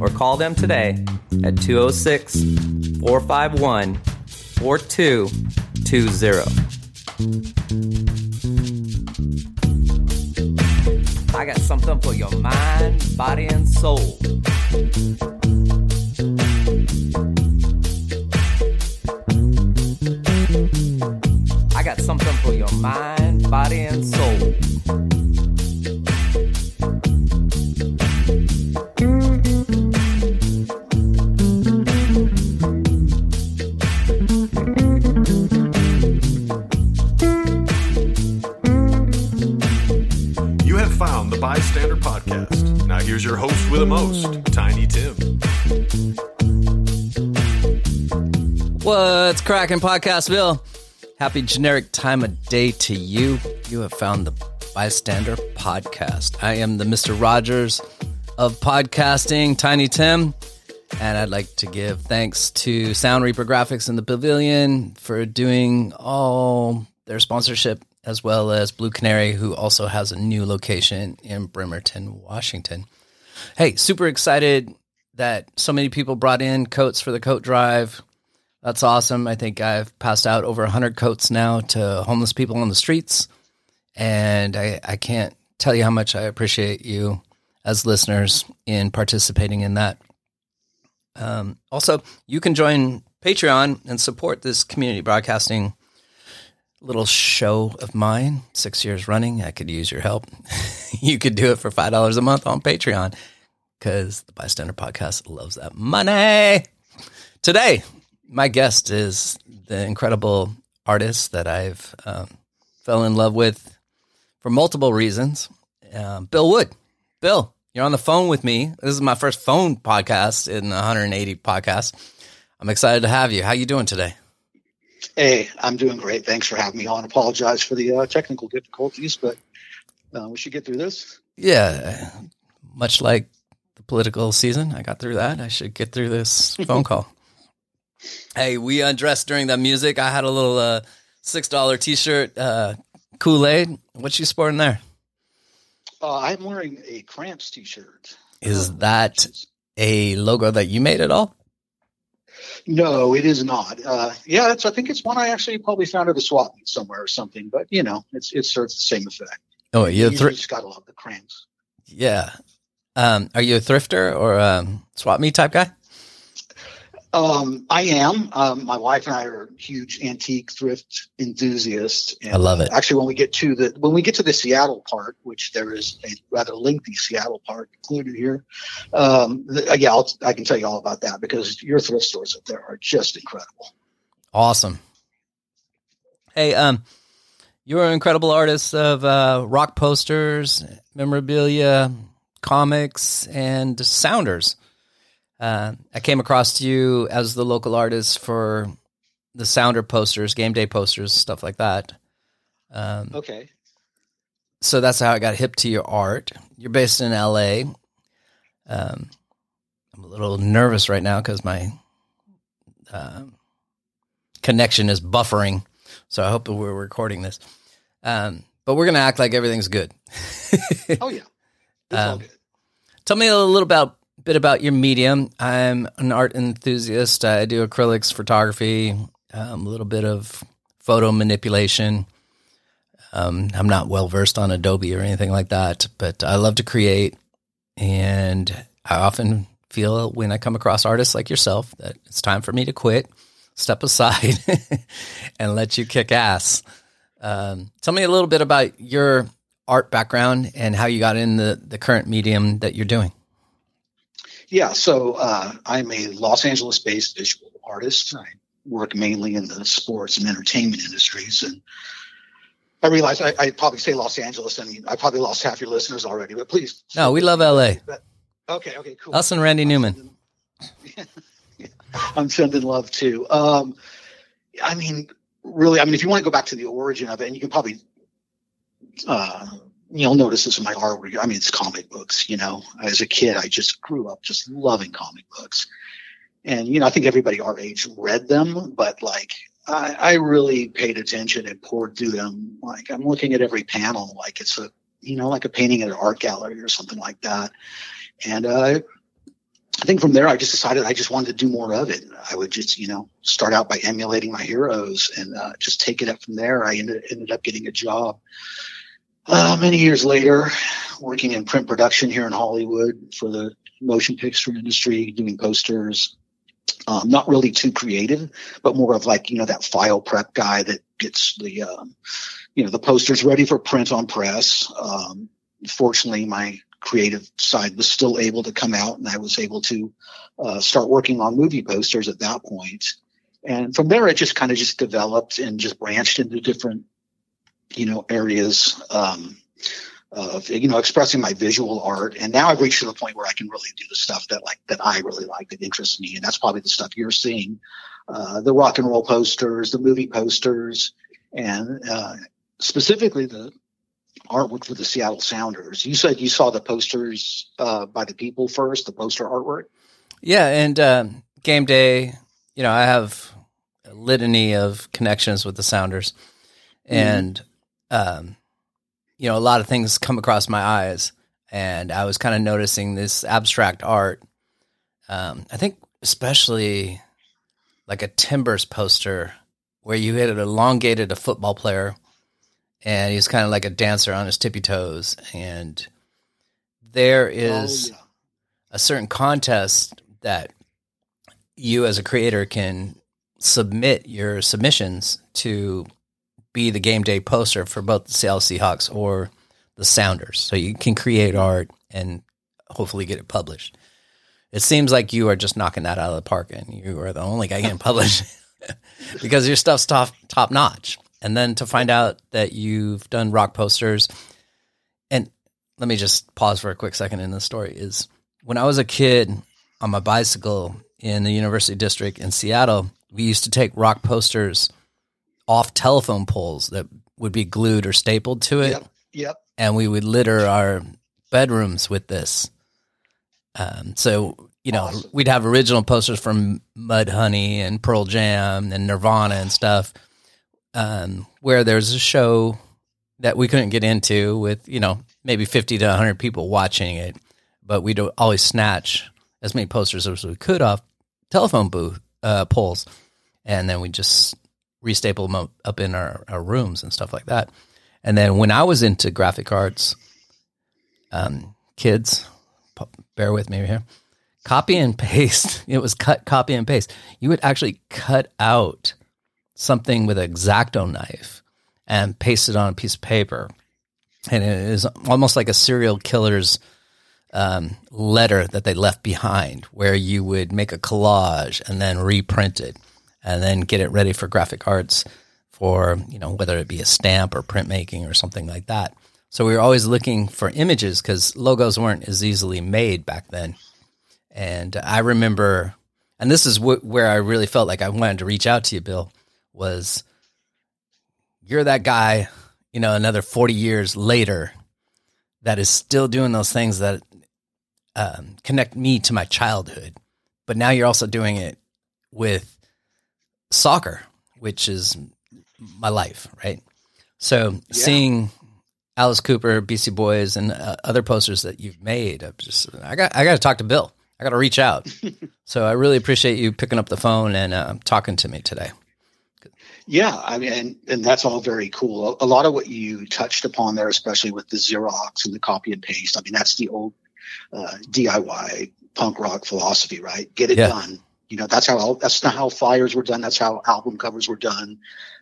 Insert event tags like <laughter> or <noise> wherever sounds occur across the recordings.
or call them today at 206 451 4220. I got something for your mind, body, and soul. I got something for your mind, body, and soul. What's cracking, Podcastville? Happy generic time of day to you. You have found the Bystander Podcast. I am the Mr. Rogers of podcasting, Tiny Tim, and I'd like to give thanks to Sound Reprographics in the Pavilion for doing all their sponsorship, as well as Blue Canary, who also has a new location in Bremerton, Washington. Hey, super excited that so many people brought in coats for the coat drive. That's awesome. I think I've passed out over 100 coats now to homeless people on the streets. And I, I can't tell you how much I appreciate you as listeners in participating in that. Um, also, you can join Patreon and support this community broadcasting little show of mine, six years running. I could use your help. <laughs> you could do it for $5 a month on Patreon because the Bystander Podcast loves that money. Today, my guest is the incredible artist that I've um, fell in love with for multiple reasons. Um, Bill Wood. Bill, you're on the phone with me. This is my first phone podcast in 180 podcasts. I'm excited to have you. How are you doing today? Hey, I'm doing great. Thanks for having me on. Apologize for the uh, technical difficulties, but uh, we should get through this. Yeah, much like the political season, I got through that. I should get through this phone call. Hey, we undressed during that music. I had a little uh, six dollar t shirt, uh, Kool Aid. What you sporting there? Uh, I'm wearing a Cramps T-shirt. Is that a logo that you made at all? No, it is not. Uh, yeah, it's. I think it's one I actually probably found at a swap meet somewhere or something. But you know, it's it serves the same effect. Oh, you thr- just got to love the Cramps. yeah. Um, are you a thrifter or a swap meet type guy? Um, I am. Um, my wife and I are huge antique thrift enthusiasts. And, I love it. actually, when we get to the when we get to the Seattle part, which there is a rather lengthy Seattle part included here, um, the, uh, yeah, I'll, I can tell you all about that because your thrift stores up there are just incredible. Awesome. Hey, um, you're an incredible artist of uh, rock posters, memorabilia, comics, and sounders. Uh, I came across you as the local artist for the sounder posters, game day posters, stuff like that. Um, Okay. so that's how I got hip to your art. You're based in LA. Um, I'm a little nervous right now because my um connection is buffering. So I hope that we're recording this. Um, but we're going to act like everything's good. <laughs> Oh yeah. It's all Um, good. Tell me a little about bit about your medium. I'm an art enthusiast. I do acrylics, photography, um, a little bit of photo manipulation. Um, I'm not well versed on Adobe or anything like that, but I love to create, and I often feel when I come across artists like yourself that it's time for me to quit, step aside, <laughs> and let you kick ass. Um, tell me a little bit about your art background and how you got in the, the current medium that you're doing. Yeah, so uh, I'm a Los Angeles based visual artist. I work mainly in the sports and entertainment industries. And I realize I, I probably say Los Angeles, and I probably lost half your listeners already, but please. No, we love LA. Okay, okay, cool. Us and Randy Newman. <laughs> I'm sending love too. Um, I mean, really, I mean, if you want to go back to the origin of it, and you can probably, uh, you'll notice this in my artwork. I mean, it's comic books. You know, as a kid, I just grew up just loving comic books, and you know, I think everybody our age read them, but like. I, I really paid attention and poured through them. Like I'm looking at every panel, like it's a, you know, like a painting at an art gallery or something like that. And uh, I think from there, I just decided I just wanted to do more of it. I would just, you know, start out by emulating my heroes and uh, just take it up from there. I ended, ended up getting a job uh, many years later, working in print production here in Hollywood for the motion picture industry, doing posters. Um, not really too creative, but more of like you know that file prep guy that gets the um, you know the posters ready for print on press. Um, fortunately, my creative side was still able to come out and I was able to uh, start working on movie posters at that point. And from there, it just kind of just developed and just branched into different, you know, areas um, of, you know, expressing my visual art. And now I've reached to the point where I can really do the stuff that like, that I really like, that interests me. And that's probably the stuff you're seeing, uh, the rock and roll posters, the movie posters, and uh, specifically the artwork for the Seattle Sounders. You said you saw the posters uh, by the people first, the poster artwork. Yeah, and uh, game day. You know, I have a litany of connections with the Sounders, and mm. Um, you know, a lot of things come across my eyes, and I was kind of noticing this abstract art. Um, I think especially like a Timbers poster where you had an elongated a football player and he's kind of like a dancer on his tippy toes. And there is oh, yeah. a certain contest that you as a creator can submit your submissions to be the game day poster for both the Seattle Seahawks or the Sounders. So you can create art and hopefully get it published. It seems like you are just knocking that out of the park, and you are the only guy getting published <laughs> because your stuff's top top notch and then to find out that you've done rock posters. And let me just pause for a quick second in the story is when I was a kid on my bicycle in the University District in Seattle, we used to take rock posters off telephone poles that would be glued or stapled to it. Yep. yep. And we would litter our bedrooms with this. Um, so, you know, awesome. we'd have original posters from Mudhoney and Pearl Jam and Nirvana and stuff um, where there's a show that we couldn't get into with you know maybe 50 to 100 people watching it but we'd always snatch as many posters as we could off telephone booth uh, poles and then we just restaple them up in our, our rooms and stuff like that. And then when i was into graphic arts um, kids bear with me here copy and <laughs> paste it was cut copy and paste. You would actually cut out something with an exacto knife and paste it on a piece of paper. And it is almost like a serial killer's um, letter that they left behind, where you would make a collage and then reprint it and then get it ready for graphic arts for, you know, whether it be a stamp or printmaking or something like that. So we were always looking for images because logos weren't as easily made back then. And I remember, and this is wh- where I really felt like I wanted to reach out to you, Bill was you're that guy, you know, another 40 years later that is still doing those things that um, connect me to my childhood. But now you're also doing it with soccer, which is my life, right? So yeah. seeing Alice Cooper, Beastie Boys, and uh, other posters that you've made, i just I got I got to talk to Bill. I got to reach out. <laughs> so I really appreciate you picking up the phone and uh, talking to me today. Yeah, I mean, and, and that's all very cool. A lot of what you touched upon there, especially with the Xerox and the copy and paste. I mean, that's the old uh, DIY punk rock philosophy, right? Get it yeah. done. You know, that's how that's not how flyers were done. That's how album covers were done.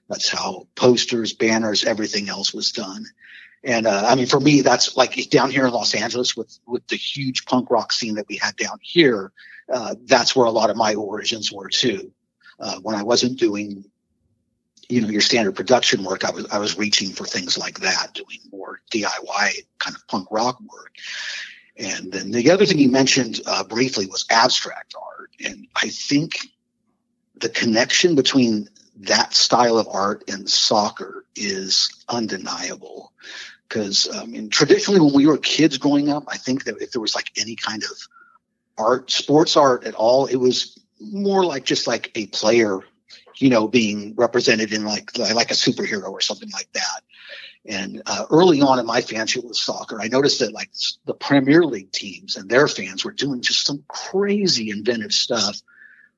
That's how posters, banners, everything else was done. And uh, I mean, for me, that's like down here in Los Angeles with with the huge punk rock scene that we had down here. Uh, that's where a lot of my origins were too. Uh, when I wasn't doing you know your standard production work, I was I was reaching for things like that, doing more DIY kind of punk rock work. And then the other thing you mentioned uh, briefly was abstract art, And I think the connection between that style of art and soccer is undeniable. Because um, I mean, traditionally, when we were kids growing up, I think that if there was like any kind of art, sports art at all, it was more like just like a player, you know, being represented in like like a superhero or something like that. And uh, early on in my fanship with soccer, I noticed that like the Premier League teams and their fans were doing just some crazy inventive stuff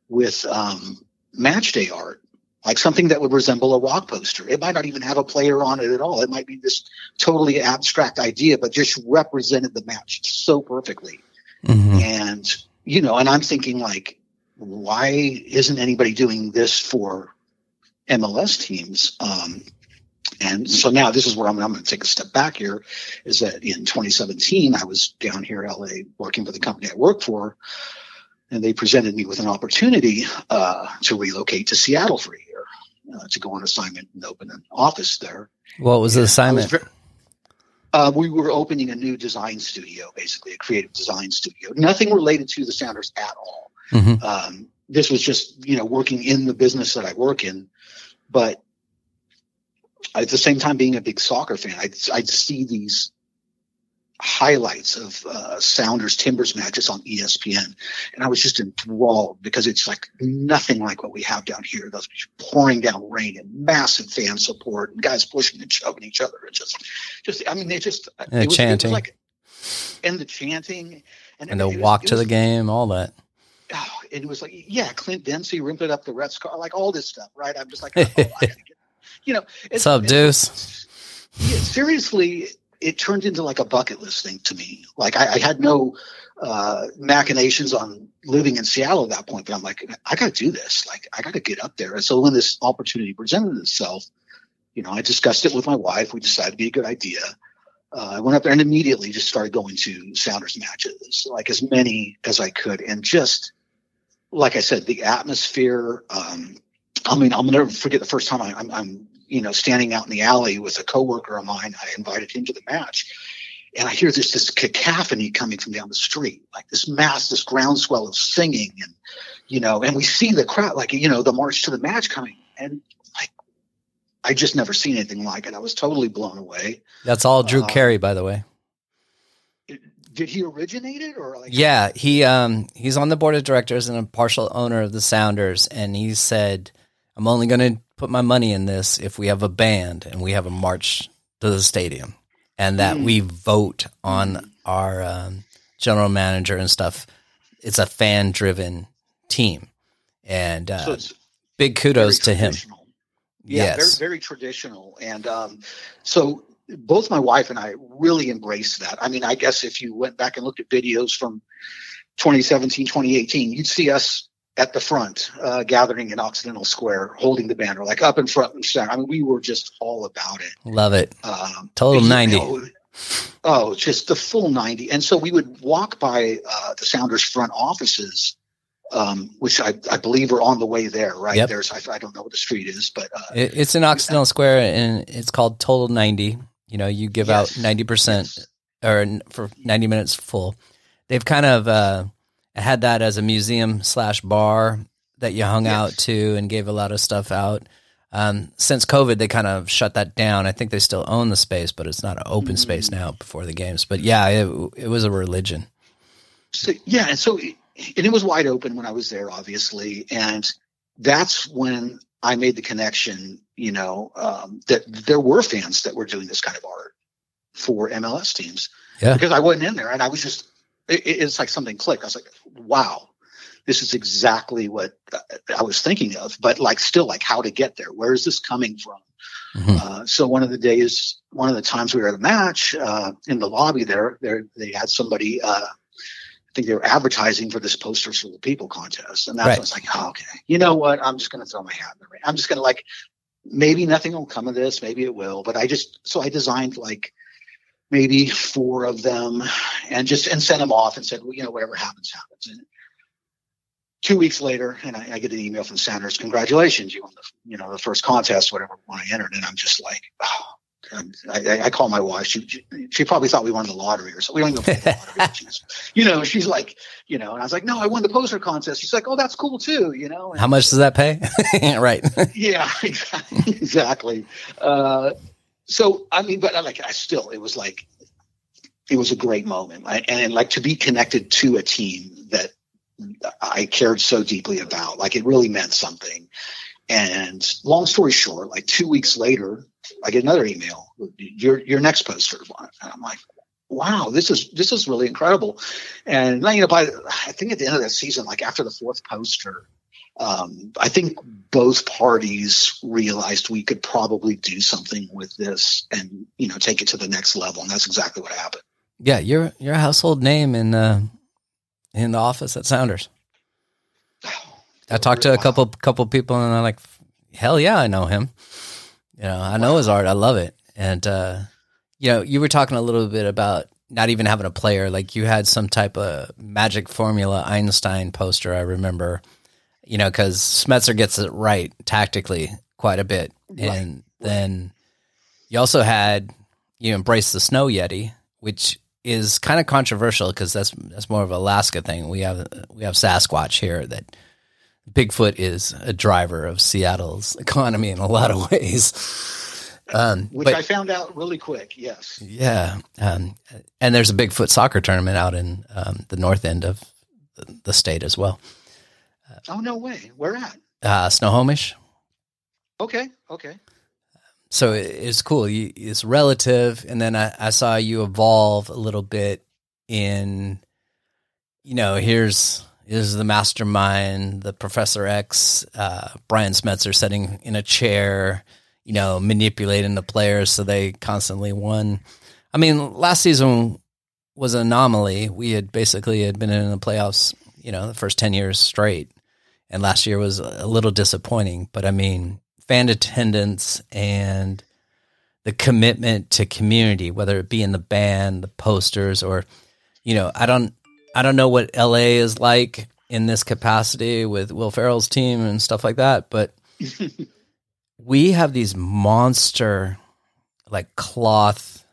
with um, match day art, like something that would resemble a rock poster. It might not even have a player on it at all. It might be this totally abstract idea, but just represented the match so perfectly. Mm-hmm. And you know, and I'm thinking like, why isn't anybody doing this for MLS teams? Um, and so now this is where I'm, I'm going to take a step back here is that in 2017, I was down here in LA working for the company I work for, and they presented me with an opportunity uh, to relocate to Seattle for a year uh, to go on assignment and open an office there. What was the assignment? Was uh, we were opening a new design studio, basically a creative design studio. Nothing related to the Sounders at all. Mm-hmm. Um, this was just you know working in the business that I work in, but at the same time being a big soccer fan, I'd, I'd see these highlights of uh, Sounders Timbers matches on ESPN, and I was just enthralled because it's like nothing like what we have down here. Those pouring down rain and massive fan support, and guys pushing and shoving each other, and just, just I mean, they just and it was, chanting, it like, and the chanting, and, and the walk was, to was, the game, all that. Oh, and it was like, yeah, Clint Dempsey ripped it up the Reds car, like all this stuff, right? I'm just like, <laughs> oh, I gotta get you know, what's up, Deuce? Yeah, seriously, it turned into like a bucket list thing to me. Like I, I had no uh, machinations on living in Seattle at that point, but I'm like, I got to do this. Like I got to get up there. And so when this opportunity presented itself, you know, I discussed it with my wife. We decided to be a good idea. Uh, I went up there and immediately just started going to Sounders matches, like as many as I could, and just like I said, the atmosphere. Um, I mean, I'll never forget the first time I, I'm, I'm you know, standing out in the alley with a coworker of mine. I invited him to the match. And I hear this this cacophony coming from down the street, like this mass, this groundswell of singing, and you know, and we see the crowd, like you know, the march to the match coming, and like I just never seen anything like it. I was totally blown away. That's all Drew uh, Carey, by the way. Did he originate it, or like? Yeah, he um he's on the board of directors and a partial owner of the Sounders, and he said, "I'm only going to put my money in this if we have a band and we have a march to the stadium and that mm. we vote on our um, general manager and stuff. It's a fan driven team. And uh, so big kudos to him. Yeah, yes. very, very traditional. And um, so both my wife and I really embraced that. I mean, I guess if you went back and looked at videos from 2017, 2018, you'd see us at the front, uh, gathering in Occidental Square, holding the banner, like up in front and center. I mean, we were just all about it. Love it. Um, Total 90. Know, oh, just the full 90. And so we would walk by uh, the Sounders front offices, um, which I, I, believe are on the way there, right? Yep. There's, I, I, don't know what the street is, but uh, it, it's in Occidental Square and it's called Total 90. You know, you give yes. out 90% yes. or for 90 minutes full. They've kind of, uh, had that as a museum slash bar that you hung yes. out to and gave a lot of stuff out. Um, since COVID, they kind of shut that down. I think they still own the space, but it's not an open mm-hmm. space now before the games. But yeah, it, it was a religion. So, yeah, and so and it was wide open when I was there, obviously, and that's when I made the connection. You know um, that there were fans that were doing this kind of art for MLS teams. Yeah, because I wasn't in there, and I was just it, it's like something clicked. I was like, wow, this is exactly what I was thinking of, but like still like how to get there. Where is this coming from? Mm-hmm. Uh, so one of the days, one of the times we were at a match uh, in the lobby there, there they had somebody. Uh, I think they were advertising for this posters for the people contest, and that's right. I was like, oh, okay, you know what? I'm just going to throw my hat in the ring. I'm just going to like, maybe nothing will come of this, maybe it will, but I just so I designed like maybe four of them and just and sent them off and said, well, you know, whatever happens, happens. And two weeks later, and I, I get an email from Sounders, congratulations, you won the, you know, the first contest, whatever one I entered. And I'm just like, oh, I, I, call my wife. She, she, she probably thought we won the lottery or something. We don't even play the lottery. <laughs> she's, you know, she's like, you know, and I was like, no, I won the poster contest. She's like, oh, that's cool too. You know. And, How much does that pay? <laughs> right. <laughs> yeah, exactly. Uh, so I mean, but like, I still, it was like, it was a great moment, I, and like to be connected to a team that I cared so deeply about. Like, it really meant something. And long story short, like two weeks later, I get another email. Your your next poster, and I'm like, wow, this is this is really incredible. And you know, by I think at the end of that season, like after the fourth poster, um, I think both parties realized we could probably do something with this and you know take it to the next level, and that's exactly what happened. Yeah, you're you're a household name in uh, in the office at Sounders. <sighs> I talked to a couple couple people and I'm like, hell yeah, I know him. You know, I know his art. I love it. And uh, you know, you were talking a little bit about not even having a player. Like you had some type of magic formula Einstein poster. I remember. You know, because Schmetzer gets it right tactically quite a bit, right. and then you also had you embrace the snow yeti, which is kind of controversial because that's that's more of an Alaska thing. We have we have Sasquatch here that Bigfoot is a driver of Seattle's <laughs> economy in a lot of ways. Um, Which but, I found out really quick. Yes. Yeah. Um, and there's a Bigfoot soccer tournament out in um, the north end of the state as well. Oh no way! Where at? Uh, Snohomish. Okay. Okay. So it's cool. It's relative, and then I, I saw you evolve a little bit in, you know, here's is the mastermind, the Professor X, uh, Brian Schmetzer sitting in a chair, you know, manipulating the players so they constantly won. I mean, last season was an anomaly. We had basically had been in the playoffs, you know, the first 10 years straight. And last year was a little disappointing. But I mean, fan attendance and the commitment to community, whether it be in the band, the posters, or, you know, I don't, I don't know what LA is like in this capacity with Will Ferrell's team and stuff like that, but <laughs> we have these monster like cloth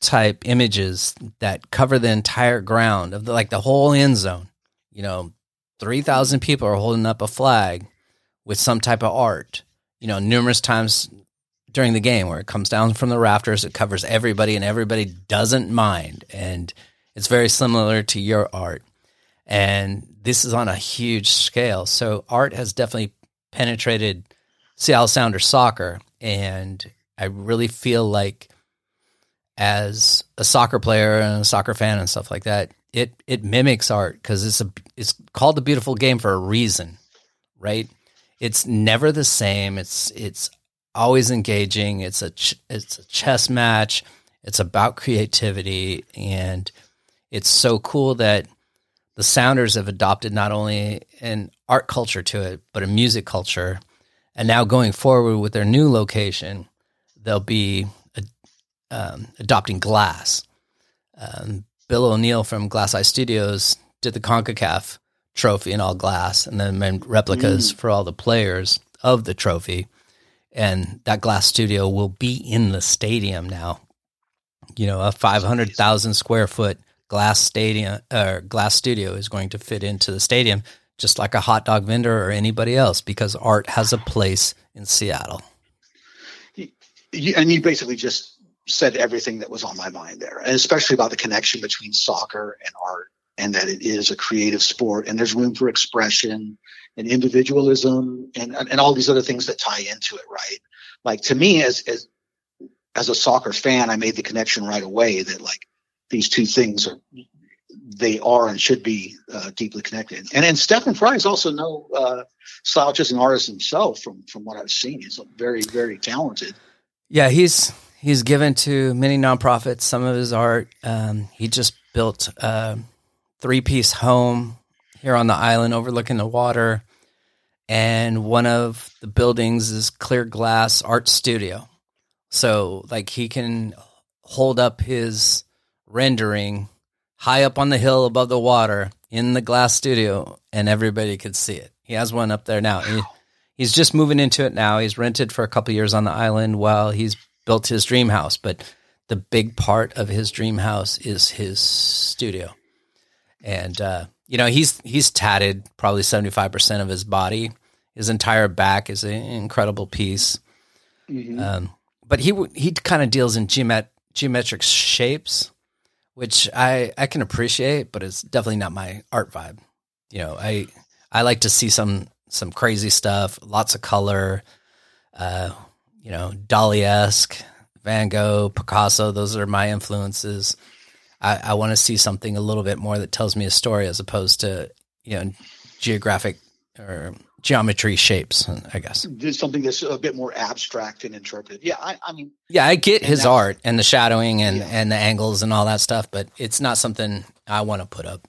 type images that cover the entire ground of the, like the whole end zone. You know, 3,000 people are holding up a flag with some type of art, you know, numerous times during the game where it comes down from the rafters, it covers everybody and everybody doesn't mind. And it's very similar to your art. And this is on a huge scale. So art has definitely penetrated Seattle Sounders soccer. And I really feel like as a soccer player and a soccer fan and stuff like that, it it mimics art because it's a it's called the beautiful game for a reason, right? It's never the same. It's it's always engaging. It's a ch- it's a chess match. It's about creativity and it's so cool that the Sounders have adopted not only an art culture to it, but a music culture. And now going forward with their new location, they'll be um, adopting glass. Um, Bill O'Neill from Glass Eye Studios did the CONCACAF trophy in all glass and then made replicas mm. for all the players of the trophy. And that glass studio will be in the stadium now. You know, a 500,000 square foot glass stadium or glass studio is going to fit into the stadium just like a hot dog vendor or anybody else because art has a place in Seattle. and you basically just said everything that was on my mind there, and especially about the connection between soccer and art, and that it is a creative sport, and there's room for expression and individualism, and and all these other things that tie into it, right? Like to me, as as as a soccer fan, I made the connection right away that like these two things are they are and should be uh, deeply connected. And and Stefan Frei is also no uh, slouch as an artist himself. From from what I've seen, he's very very talented. Yeah, he's he's given to many nonprofits some of his art. Um, he just built a three piece home here on the island overlooking the water, and one of the buildings is clear glass art studio. So like he can hold up his rendering high up on the hill above the water in the glass studio, and everybody could see it. He has one up there now. He, he's just moving into it now. He's rented for a couple years on the island while he's built his dream house. But the big part of his dream house is his studio, and uh, you know he's he's tatted probably seventy five percent of his body. His entire back is an incredible piece. Mm-hmm. Um, but he he kind of deals in geomet- geometric shapes, which I I can appreciate, but it's definitely not my art vibe. You know, I I like to see some some crazy stuff, lots of color, uh, you know, Dali esque, Van Gogh, Picasso. Those are my influences. I, I want to see something a little bit more that tells me a story as opposed to you know geographic or geometry shapes, I guess. Something that's a bit more abstract and interpreted. Yeah, I, I mean, yeah, I get his art and the shadowing and yeah. and the angles and all that stuff, but it's not something I want to put up.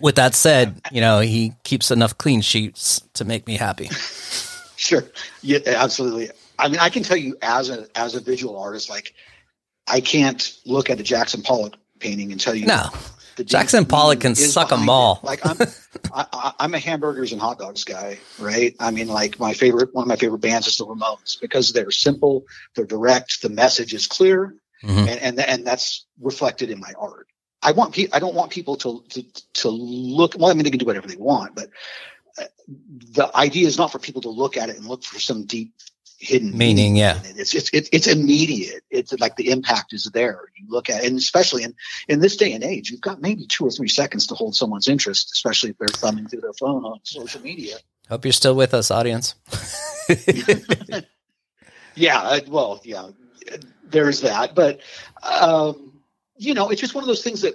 With that said, you know, he keeps enough clean sheets to make me happy. <laughs> sure. Yeah, absolutely. I mean, I can tell you as a as a visual artist, like I can't look at a Jackson Pollock painting and tell you no. Jackson Pollock can suck a ball. Like I'm, <laughs> I, am a hamburgers and hot dogs guy, right? I mean, like my favorite, one of my favorite bands is the Ramones because they're simple, they're direct, the message is clear, mm-hmm. and, and and that's reflected in my art. I want pe- I don't want people to, to to look. Well, I mean, they can do whatever they want, but uh, the idea is not for people to look at it and look for some deep hidden meaning. yeah, it. it's it's it's it's immediate. It's like the impact is there. You look at, it, and especially in in this day and age, you've got maybe two or three seconds to hold someone's interest, especially if they're thumbing through their phone on social media. Hope you're still with us, audience. <laughs> yeah, well, yeah, there's that, but. um you know, it's just one of those things that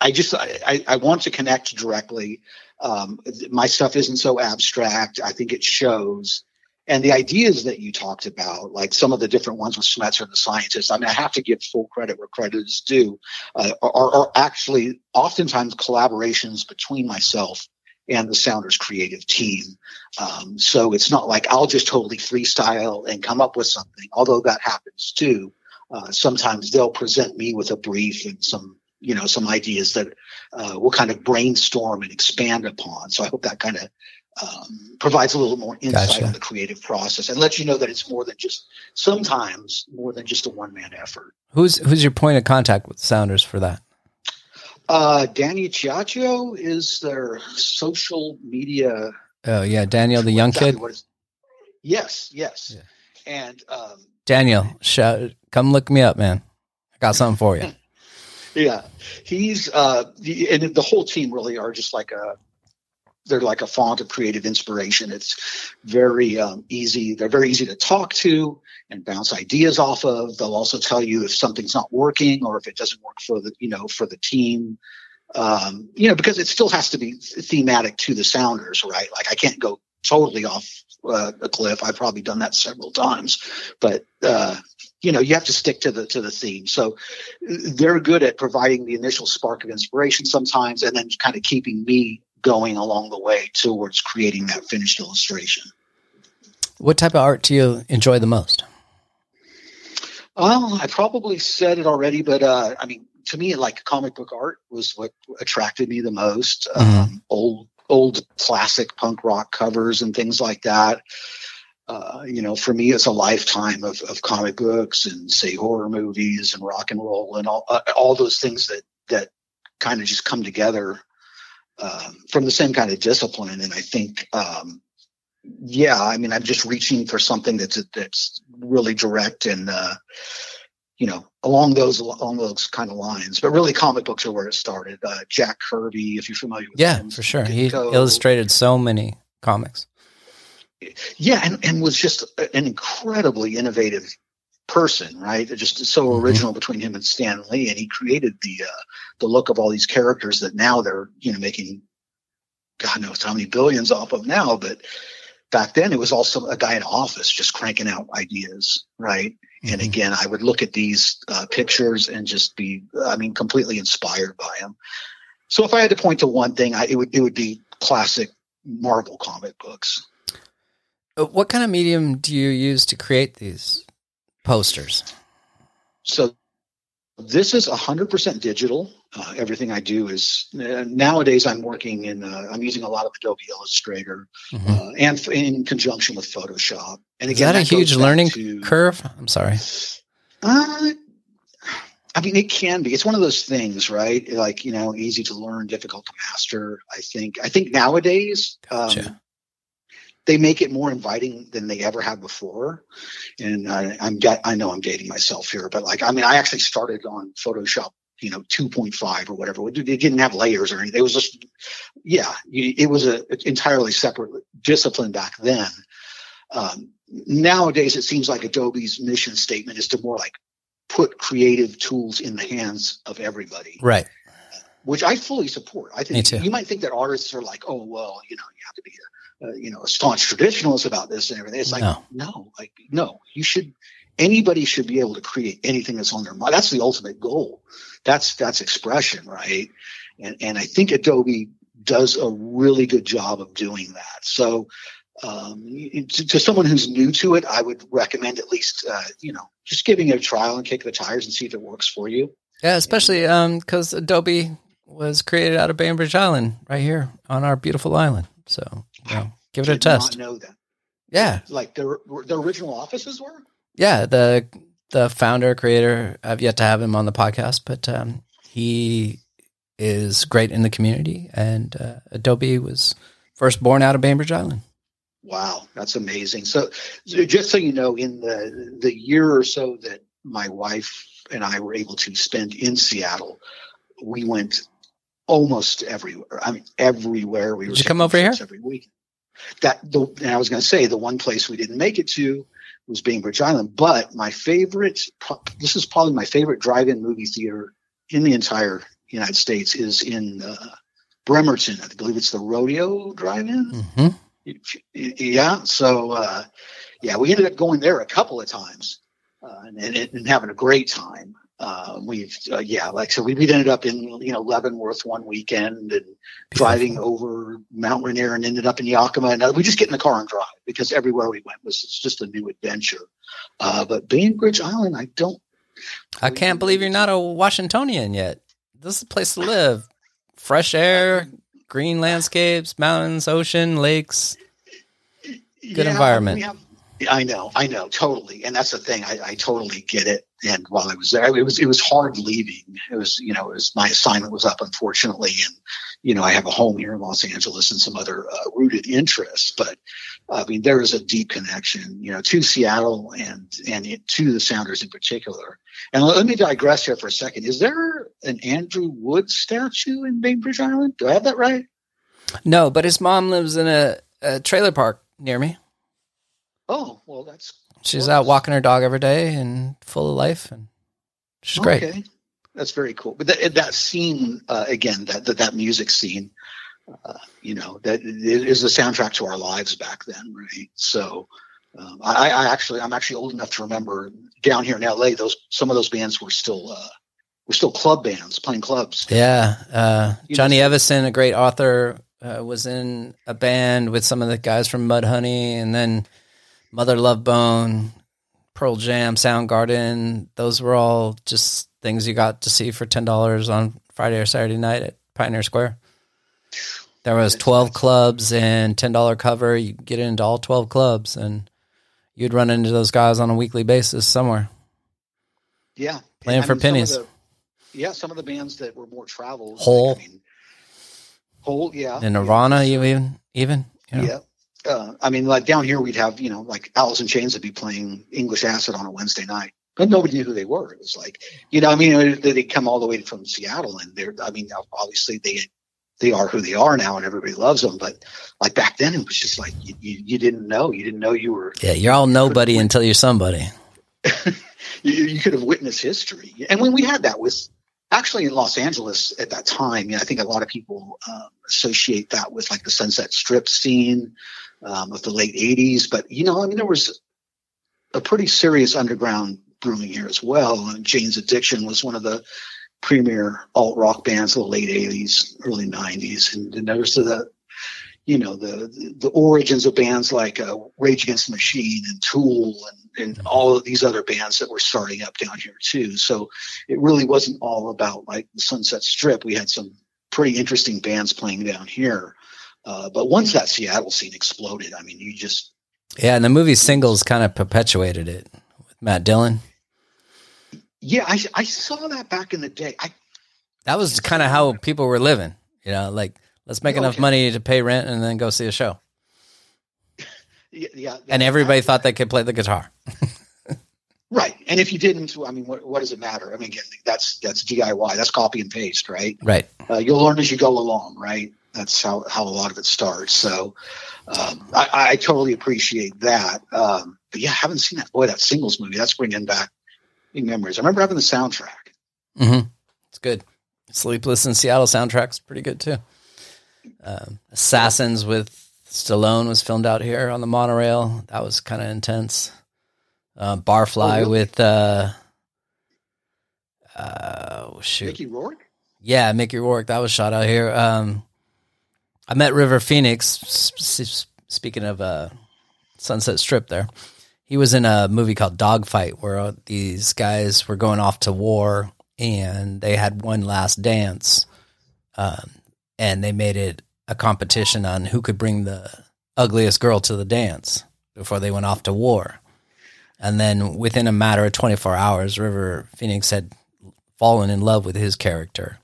I just I, I want to connect directly. Um, my stuff isn't so abstract. I think it shows. And the ideas that you talked about, like some of the different ones with Schmetzer and the scientists, I mean, I have to give full credit where credit is due, uh, are, are actually oftentimes collaborations between myself and the Sounders creative team. Um, so it's not like I'll just totally freestyle and come up with something, although that happens too. Uh, sometimes they'll present me with a brief and some you know some ideas that uh, we'll kind of brainstorm and expand upon so i hope that kind of um, provides a little more insight gotcha. on the creative process and lets you know that it's more than just sometimes more than just a one-man effort who's who's your point of contact with sounders for that uh, Danny Ciaccio is their social media. Oh yeah, Daniel, the young kid. Yes, yes, yeah. and um, Daniel, shout, come look me up, man. I got something for you. <laughs> yeah, he's uh, the, and the whole team really are just like a they're like a font of creative inspiration. It's very um, easy. They're very easy to talk to and bounce ideas off of. They'll also tell you if something's not working or if it doesn't work for the you know for the team. Um, you know, because it still has to be thematic to the Sounders, right? Like I can't go totally off uh, a cliff. I've probably done that several times, but uh, you know, you have to stick to the to the theme. So they're good at providing the initial spark of inspiration sometimes, and then kind of keeping me going along the way towards creating that finished illustration. What type of art do you enjoy the most? Well, I probably said it already, but uh, I mean, to me, like comic book art was what attracted me the most. Mm-hmm. Um, old old classic punk rock covers and things like that. Uh, you know, for me, it's a lifetime of, of comic books and say horror movies and rock and roll and all uh, all those things that that kind of just come together um, from the same kind of discipline. And I think, um, yeah, I mean, I'm just reaching for something that's that's really direct and uh, you know, along those along those kind of lines. But really, comic books are where it started. Uh, Jack Kirby, if you're familiar with yeah, him, for sure, he illustrated so many comics. Yeah, and and was just an incredibly innovative person, right? Just so mm-hmm. original mm-hmm. between him and Stan Lee, and he created the uh, the look of all these characters that now they're you know making God knows how many billions off of now, but back then it was also a guy in office just cranking out ideas, right? Mm-hmm. And again, I would look at these uh, pictures and just be, I mean, completely inspired by them. So if I had to point to one thing, I, it would it would be classic Marvel comic books. Uh, what kind of medium do you use to create these posters? So this is 100% digital. Uh, everything I do is uh, nowadays I'm working in, uh, I'm using a lot of Adobe Illustrator Mhm. uh, and f- in conjunction with Photoshop. And Is that a huge learning to- curve? I'm sorry. Uh, I mean, it can be. It's one of those things, right? Like you know, easy to learn, difficult to master. I think. I think nowadays, um, Gotcha. They make it more inviting than they ever have before. And I, I'm, I know I'm dating myself here, but like, I mean, I actually started on Photoshop, you know, 2.5 or whatever. It didn't have layers or anything. It was just, yeah, it was a entirely separate discipline back then. Um, nowadays, it seems like Adobe's mission statement is to more like put creative tools in the hands of everybody Right. which I fully support. I think you might think that artists are like, oh well, you know, you have to be a, uh, you know a staunch traditionalist about this and everything. It's like No. no. like no, you should. Anybody should be able to create anything that's on their mind. That's the ultimate goal. That's that's expression, right? And and I think Adobe does a really good job of doing that. So. Um, to, to someone who's new to it, I would recommend at least, uh, you know, just giving it a trial and kick the tires and see if it works for you. Yeah, especially because Adobe was created out of Bainbridge Island, right here on our beautiful island. So, you know, give it a test. know that. Yeah, like the the original offices were. yeah. The the founder creator, I've yet to have him on the podcast, but um, he is great in the community, and uh, Adobe was first born out of Bainbridge Island. Wow, that's amazing. So, so just so you know, in the the year or so that my wife and I were able to spend in Seattle, we went almost everywhere. I mean, everywhere. We Did were you come over here? every week. That the and I was going to say the one place we didn't make it to was Bainbridge Island, but my favorite. This is probably my favorite drive-in movie theater in the entire United States is in uh, Bremerton. I believe it's the Rodeo Drive-In. hmm Yeah. So, uh, yeah, we ended up going there a couple of times uh, and, and, and having a great time. Uh, we've, uh, yeah, like so, we, we ended up in you know Leavenworth one weekend and driving over Mount Rainier and ended up in Yakima, and uh, we just get in the car and drive because everywhere we went was it's just a new adventure. Uh, but Bainbridge Island, I don't. I can't believe you're not a Washingtonian yet. This is a place to live. Fresh air, green landscapes, mountains, ocean, lakes. Good environment. I know, I know, totally, and that's the thing. I, I totally get it. And while I was there, it was it was hard leaving. It was you know, it was my assignment was up, unfortunately, and you know, I have a home here in Los Angeles and some other uh, rooted interests. But I mean, there is a deep connection, you know, to Seattle and and it, to the Sounders in particular. And let, let me digress here for a second. Is there an Andrew Wood statue in Bainbridge Island? Do I have that right? No, but his mom lives in a, a trailer park near me. Oh, well, that's She's out walking her dog every day and full of life, and she's great. That's very cool. But that, that scene uh, again, that, that that music scene, uh, you know, that is the soundtrack to our lives back then, right? So, um, I, I actually, I'm actually old enough to remember down here in LA, those some of those bands were still uh, were still club bands playing clubs. Yeah, uh, Johnny know- Evison, a great author, uh, was in a band with some of the guys from Mudhoney, and then Mother Love Bone, Pearl Jam, Soundgarden. Those were all just things you got to see for ten dollars on Friday or Saturday night at Pioneer Square. There was twelve clubs and ten dollar cover. You get into all twelve clubs, and you'd run into those guys on a weekly basis somewhere. Yeah, Playing And I for mean, some pennies. the- yeah, some of the bands that were more traveled, Hole. Like, I mean, Hole, yeah, And Nirvana, you even even you know. Yeah. Uh, I mean, like down here, we'd have, you know, like Alice in Chains would be playing English Acid on a Wednesday night, but nobody knew who they were. It was like, you know, I mean, they they come all the way from Seattle, and they're, I mean, obviously they they are who they are now, and everybody loves them. But like back then, it was just like you, you, you didn't know, you didn't know you were, Yeah, you're all nobody until you're somebody. <laughs> you, you could have witnessed history. And when we had that with actually in Los Angeles at that time, you know, I think a lot of people um, associate that with like the Sunset Strip scene um, of the late '80s. But you know, I mean, there was a pretty serious underground brewing here as well. And Jane's Addiction was one of the premier alt rock bands of the late '80s, early '90s, and, and was the you know the the origins of bands like uh, Rage Against the Machine and Tool and, and all of these other bands that were starting up down here too. So it really wasn't all about like the Sunset Strip. We had some pretty interesting bands playing down here. Uh, but once that Seattle scene exploded, I mean, you just yeah, and the movie Singles kind of perpetuated it with Matt Dillon. Yeah, I, I saw that back in the day. I that was kind of how people were living. You know, like let's make okay. enough money to pay rent and then go see a show. <laughs> Yeah, yeah and everybody I, thought they could play the guitar. <laughs> right, and if you didn't, I mean, what, what does it matter? I mean, again, that's that's DIY. That's copy and paste, right? Right. Uh, you'll learn as you go along, right? That's how how a lot of it starts. So, um, I, I, totally appreciate that. Um, but yeah, I haven't seen that. Boy, that singles movie that's bringing back big memories. I remember having the soundtrack. Mm-hmm. It's good. Sleepless in Seattle soundtrack's pretty good too. Um, Assassins with Stallone was filmed out here on the monorail. That was kind of intense. Uh, Barfly oh, really? with uh, uh, oh, shoot, Mickey Rourke. Yeah, Mickey Rourke. That was shot out here. Um, I met River Phoenix. Speaking of uh, Sunset Strip, there, he was in a movie called Dogfight, where these guys were going off to war and they had one last dance, um, and they made it a competition on who could bring the ugliest girl to the dance before they went off to war. And then within a matter of 24 hours, River Phoenix had fallen in love with his character.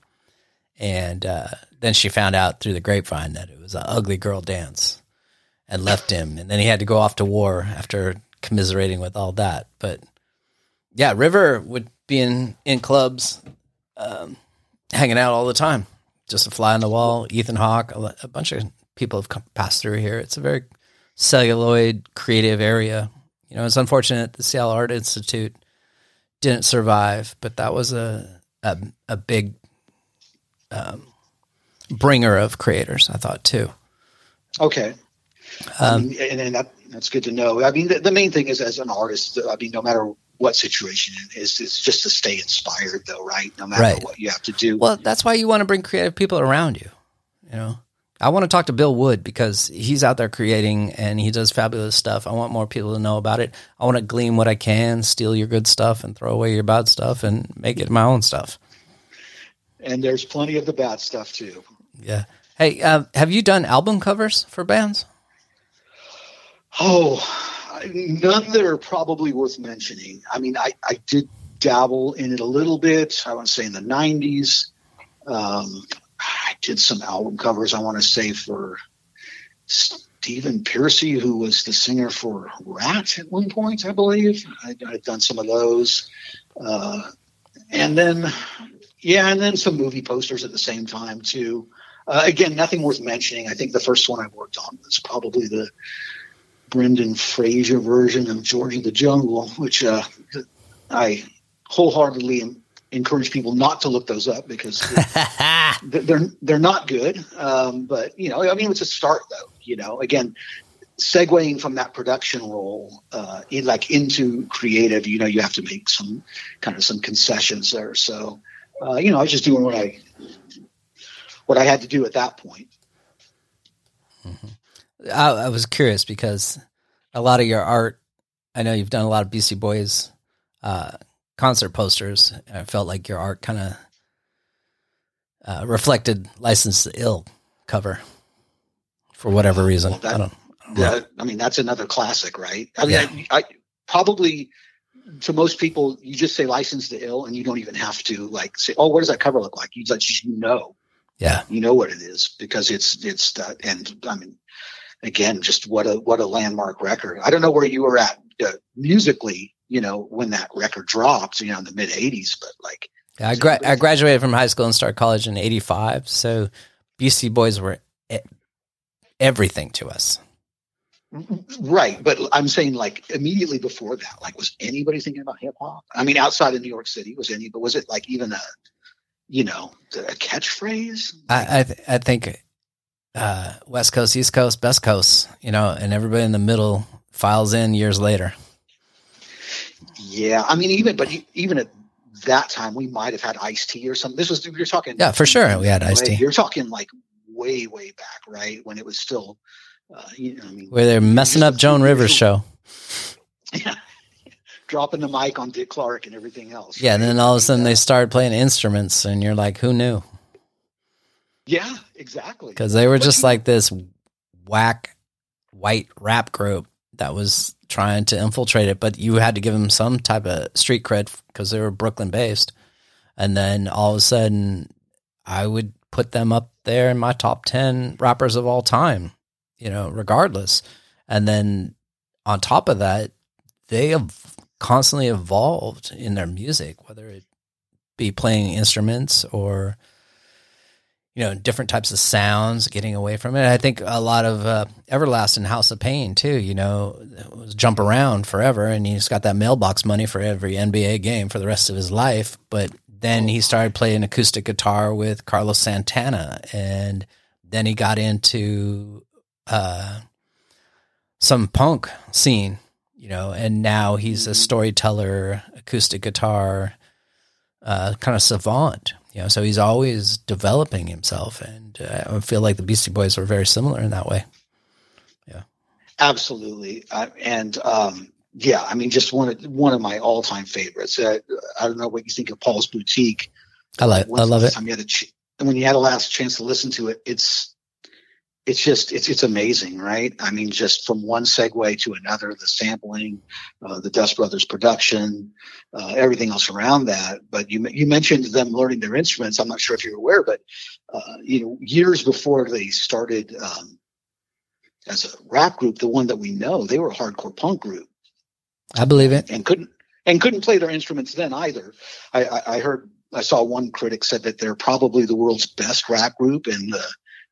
And uh, then she found out through the grapevine that it was an ugly girl dance and left him. And then he had to go off to war after commiserating with all that. But yeah, River would be in, in clubs, um, hanging out all the time. Just a fly on the wall. Ethan Hawke, a, a bunch of people have come, passed through here. It's a very celluloid creative area. You know, it's unfortunate the Seattle Art Institute didn't survive, but that was a a, a big um, bringer of creators. I thought too. Okay, um, and, and that, that's good to know. I mean, the, the, main thing is as an artist. I mean, no matter what situation it is, it's just to stay inspired, though, right? No matter right. what you have to do. Well, that's why you want to bring creative people around you. You know, I want to talk to Bill Wood because he's out there creating and he does fabulous stuff. I want more people to know about it. I want to glean what I can, steal your good stuff, and throw away your bad stuff, and make it my own stuff. And there's plenty of the bad stuff too. Yeah. Hey, uh, have you done album covers for bands? Oh, none that are probably worth mentioning. I mean, I, I did dabble in it a little bit. I want to say in the 90s. Um, I did some album covers, I want to say, for Stephen Pearcy, who was the singer for Ratt at one point, I believe. I, had done some of those. Uh, and then, yeah, and then some movie posters at the same time, too. Uh, again, nothing worth mentioning. I think the first one I worked on was probably the Brendan Fraser version of George of the Jungle, which uh, I wholeheartedly encourage people not to look those up because <laughs> they're they're not good. Um, but you know, I mean, it's a start though. You know, again, segueing from that production role uh, in, like into creative, you know, you have to make some kind of some concessions there. So, uh, you know, I was just doing what I what I had to do at that point. Mm-hmm. I, I, was curious because a lot of your art, I know you've done a lot of Beastie Boys uh, concert posters. And I felt like your art kind of uh, reflected "License to Ill" cover for whatever reason. Well, that, I don't. I, that, I mean, that's another classic, right? I mean, yeah. I, I probably to most people, you just say "License to Ill" and you don't even have to like say, "Oh, what does that cover look like?" You just you know. Yeah, you know what it is because it's it's that, and I mean, again, just what a what a landmark record. I don't know where you were at uh, musically, you know, when that record dropped, you know, in the mid '80s, but like. I, gra- I graduated from high school and started college in '85, so Beastie Boys were everything to us. Right, but I'm saying like immediately before that, like was anybody thinking about hip hop? I mean, outside of New York City, was any? But was it like even a, you know, a catchphrase? I I, th- I think uh, West Coast, East Coast, Best Coast, you know, and everybody in the middle files in years later. Yeah, I mean, even but even at that time, we might have had Ice T or something. This was you're talking. Yeah, for sure, we had Ice T. You're talking like way, way back, right when it was still, uh, you know, I mean, where they're messing up Joan Rivers show. Yeah, <laughs> dropping the mic on Dick Clark and everything else. Yeah, and then all of a sudden they started playing instruments, and you're like, who knew? Yeah, exactly. Because they were just like this whack white rap group that was trying to infiltrate it, but you had to give them some type of street cred because they were Brooklyn based. And then all of a sudden, I would put them up there in my top 10 rappers of all time, you know, regardless. And then on top of that, they have constantly evolved in their music, whether it be playing instruments or you know different types of sounds getting away from it i think a lot of uh, everlasting house of pain too you know was jump around forever and he's got that mailbox money for every nba game for the rest of his life but then he started playing acoustic guitar with carlos santana and then he got into uh, some punk scene you know and now he's a storyteller acoustic guitar uh, kind of savant you know, so he's always developing himself, and uh, I feel like the Beastie Boys were very similar in that way. Yeah, absolutely, uh, and um, yeah, I mean, just one of one of my all time favorites. Uh, I don't know what you think of Paul's Boutique. I like, I love it. Time you had a ch- when you had a last chance to listen to it, it's it's just it's it's amazing, right? I mean, just from one segue to another, the sampling, uh, the Dust Brothers production, uh, everything else around that. But you you mentioned them learning their instruments. I'm not sure if you're aware, but uh, you know, years before they started um, as a rap group, the one that we know, they were a hardcore punk group. I believe it, and couldn't and couldn't play their instruments then either. I, I, I heard I saw one critic said that they're probably the world's best rap group and the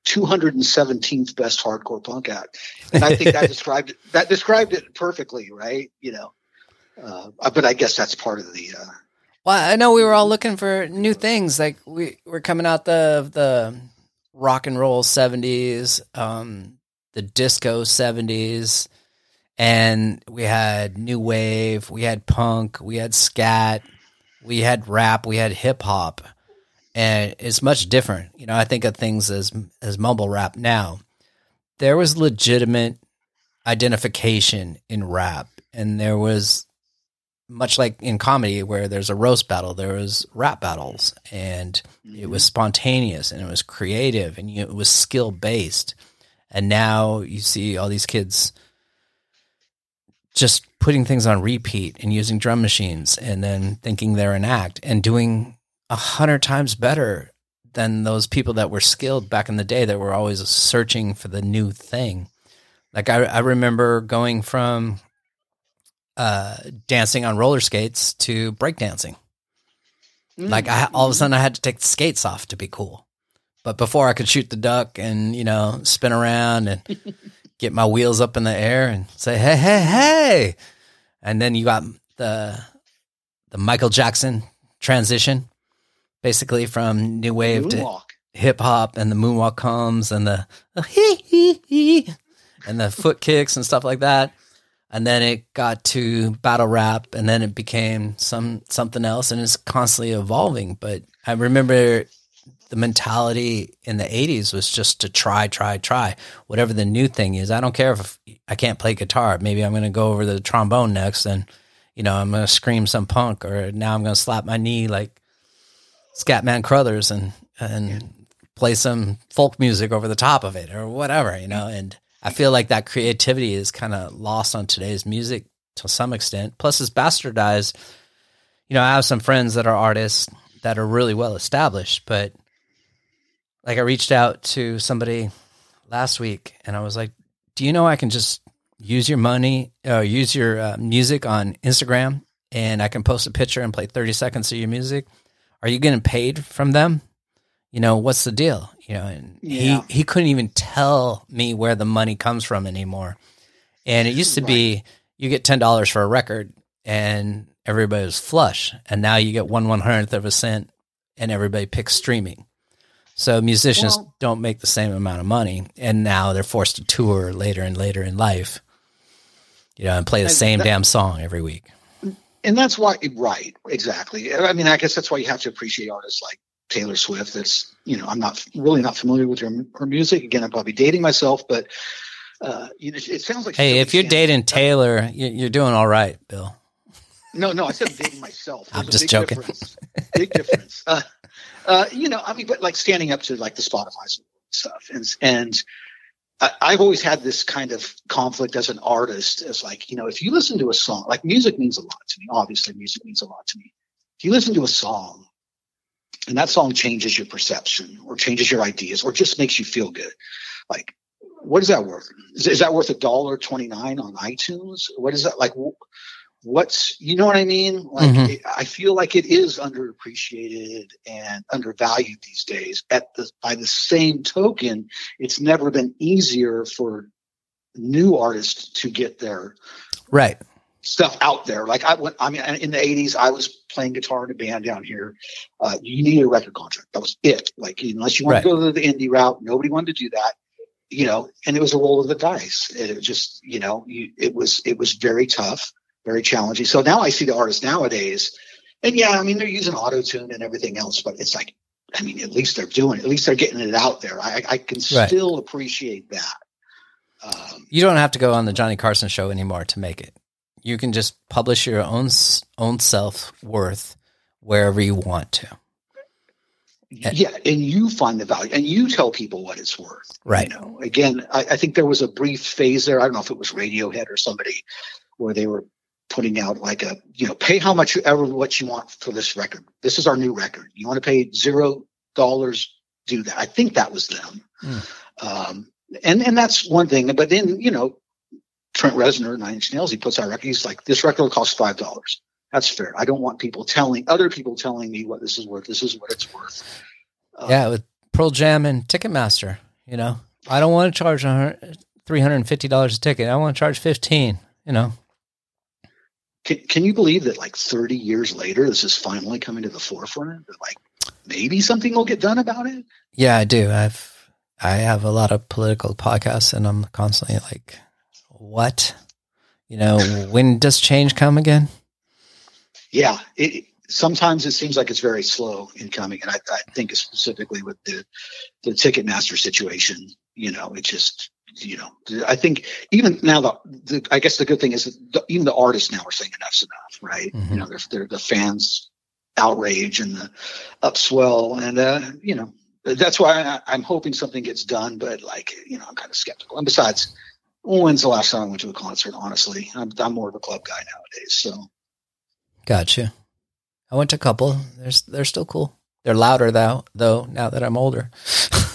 217th best hardcore punk act. And I think that <laughs> described it, that described it perfectly, right? You know, uh, but I guess that's part of the. Uh, well, I know we were all looking for new things. Like we we're coming out the the rock and roll 70s, um, the disco 70s, and we had new wave, we had punk, we had scat, we had rap, we had hip hop and it's much different. You know, I think of things as as mumble rap now. There was legitimate identification in rap, and there was much like in comedy where there's a roast battle, there was rap battles, and mm-hmm. it was spontaneous and it was creative and it was skill based. And now you see all these kids just putting things on repeat and using drum machines and then thinking they're an act and doing a hundred times better than those people that were skilled back in the day that were always searching for the new thing. Like I, I remember going from uh, dancing on roller skates to breakdancing. Mm-hmm. Like I, all of a sudden I had to take the skates off to be cool. But before I could shoot the duck and, you know, spin around and <laughs> get my wheels up in the air and say, Hey, hey, hey. And then you got the, the Michael Jackson transition basically from new wave moonwalk. to hip hop, and the moonwalk comes, and the uh, hee hee hee, and the foot kicks and stuff like that. And then it got to battle rap, and then it became some something else, and it's constantly evolving. But I remember the mentality in the 80s was just to try, try, try. Whatever the new thing is, I don't care if I can't play guitar. Maybe I'm going to go over the trombone next and, you know, I'm going to scream some punk or now I'm going to slap my knee like Scatman Crothers and and yeah. play some folk music over the top of it or whatever, you know. And I feel like that creativity is kind of lost on today's music to some extent. Plus, it's bastardized. You know, I have some friends that are artists that are really well established, but like I reached out to somebody last week and I was like, "Do you know I can just use your money, uh, use your uh, music on Instagram, and I can post a picture and play thirty seconds of your music?" Are you getting paid from them? You know, what's the deal? You know, and yeah. he, he couldn't even tell me where the money comes from anymore. And it used to right. be you get ten dollars for a record and everybody was flush. And now you get one one hundredth of a cent and everybody picks streaming. So musicians well, don't make the same amount of money, and now they're forced to tour later and later in life, you know, and play the same that, damn song every week and that's why right exactly i mean i guess that's why you have to appreciate artists like taylor swift that's you know, I'm not really not familiar with her, her music. Again, I'm probably dating myself, but uh, you know, it sounds like. Hey, if you're dating Taylor, you're doing all right, Bill. No, no, I said dating myself. <laughs> There's I'm just joking. Difference. Big difference. Uh, uh, you know, I mean, but like standing up to like the Spotify stuff, and and I, have always had this kind of conflict as an artist, as like you know, if you listen to a song, like music means a lot to me. Obviously, music means a lot to me. If you listen to a song, and that song changes your perception, or changes your ideas, or just makes you feel good, like what is that worth? Is, is that worth a dollar twenty nine on iTunes? What is that like? What's you know what I mean? Like mm-hmm. it, I feel like it is underappreciated and undervalued these days. At the by the same token, it's never been easier for new artists to get their right stuff out there. Like I went, I mean, in the '80s, I was playing guitar in a band down here. Uh, you needed a record contract. That was it. Like unless you want right. to go the indie route, nobody wanted to do that you know, and it was a roll of the dice. It was just, you know, you, it was it was very tough, very challenging. So now I see the artists nowadays, and yeah, I mean they're using auto tune and everything else, but it's like, I mean, at least they're doing, it. at least they're getting it out there. I, I can right. still appreciate that. Um, you don't have to go on the Johnny Carson show anymore to make it. You can just publish your own own self worth wherever you want to yeah and you find the value and you tell people what it's worth right you know again I, I, think there was a brief phase there i don't know if it was radiohead or somebody where they were putting out like a you know pay how much ever what you want for this record this is our new record you want to pay zero dollars do that i think that was them mm. um, and and that's one thing but then you know trent reznor nine inch nails he puts out record he's like this record will cost five dollars that's fair. I don't want people telling other people telling me what this is worth. This is what it's worth. Uh, yeah, with Pearl Jam and Ticketmaster, you know, I don't want to charge three hundred and fifty dollars a ticket. I want to charge fifteen. You know. Can, can you believe that like 30 years later, this is finally coming to the forefront? That like maybe something will get done about it? Yeah, I do. I've I have a lot of political podcasts, and I'm constantly like, "What? You know, <laughs> when does change come again?" yeah, it, sometimes it seems like it's very slow in coming, and I, I think specifically with the the Ticketmaster situation, you know, it just you know, I think even now the, the I guess the good thing is the, even the artists now are saying enough's enough, right? Mm-hmm. You know, they're, they're the fans outrage and the upswell, and uh, you know, that's why I, am hoping something gets done. But like, you know, I'm kind of skeptical. And besides, when's the last time I went to a concert? Honestly, I'm, I'm more of a club guy nowadays, so. Gotcha. I went to a couple. They're they're still cool. They're louder though, though. Now that I'm older. <laughs>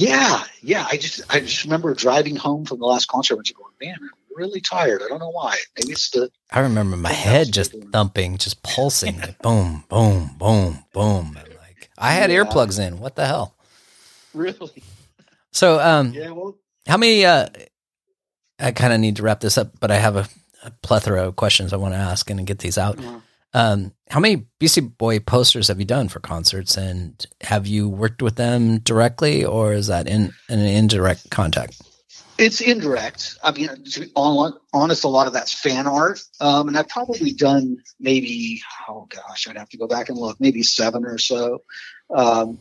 yeah, yeah. I just I just remember driving home from the last concert and going, man, I'm really tired. I don't know why. Maybe it's the. I remember my head just thumping, just pulsing, like boom, boom, boom, boom. And like I had yeah. earplugs in. What the hell? Really? So, um, yeah. Well, how many? Uh, I kind of need to wrap this up, but I have a a plethora of questions I want to ask and get these out. Yeah. Um, how many Beastie Boy posters have you done for concerts, and have you worked with them directly, or is that in, in an indirect contact? It's indirect. I mean, to be honest, a lot of that's fan art, um, and I've probably done maybe oh gosh, I'd have to go back and look, maybe seven or so. Um,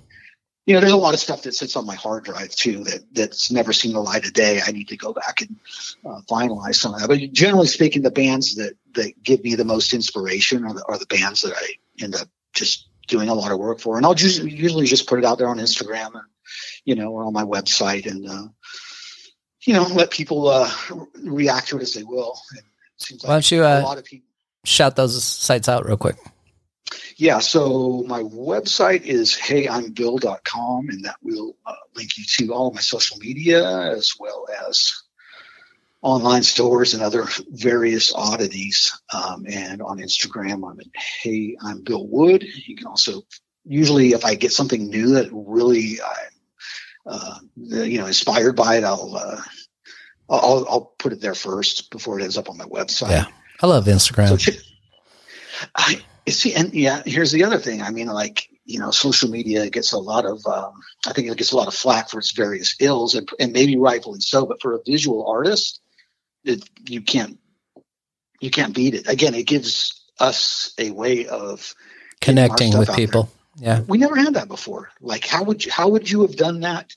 you know, there's a lot of stuff that sits on my hard drive too that that's never seen the light of day. I need to go back and uh, finalize some of that. But generally speaking, the bands that that give me the most inspiration are the, are the bands that I end up just doing a lot of work for, and I'll just usually just put it out there on Instagram and you know or on my website and uh, you know let people uh, react to it as they will. Why don't you uh, a lot of people shout those sites out real quick? Yeah, so my website is heyimbill.com, and that will uh, link you to all of my social media as well as online stores and other various oddities. Um, and on Instagram, I'm at Hey, I'm Bill Wood. You can also usually, if I get something new that really I'm, uh, you know, inspired by it, I'll, uh, I'll I'll put it there first before it ends up on my website. Yeah, I love Instagram. So, I, see, and yeah, here's the other thing. I mean, like you know, social media gets a lot of, um, I think it gets a lot of flack for its various ills, and, and maybe rightfully so. But for a visual artist, it, you can't you can't beat it. Again, it gives us a way of connecting with people. Yeah. We never had that before. Like, how would you, how would you have done that?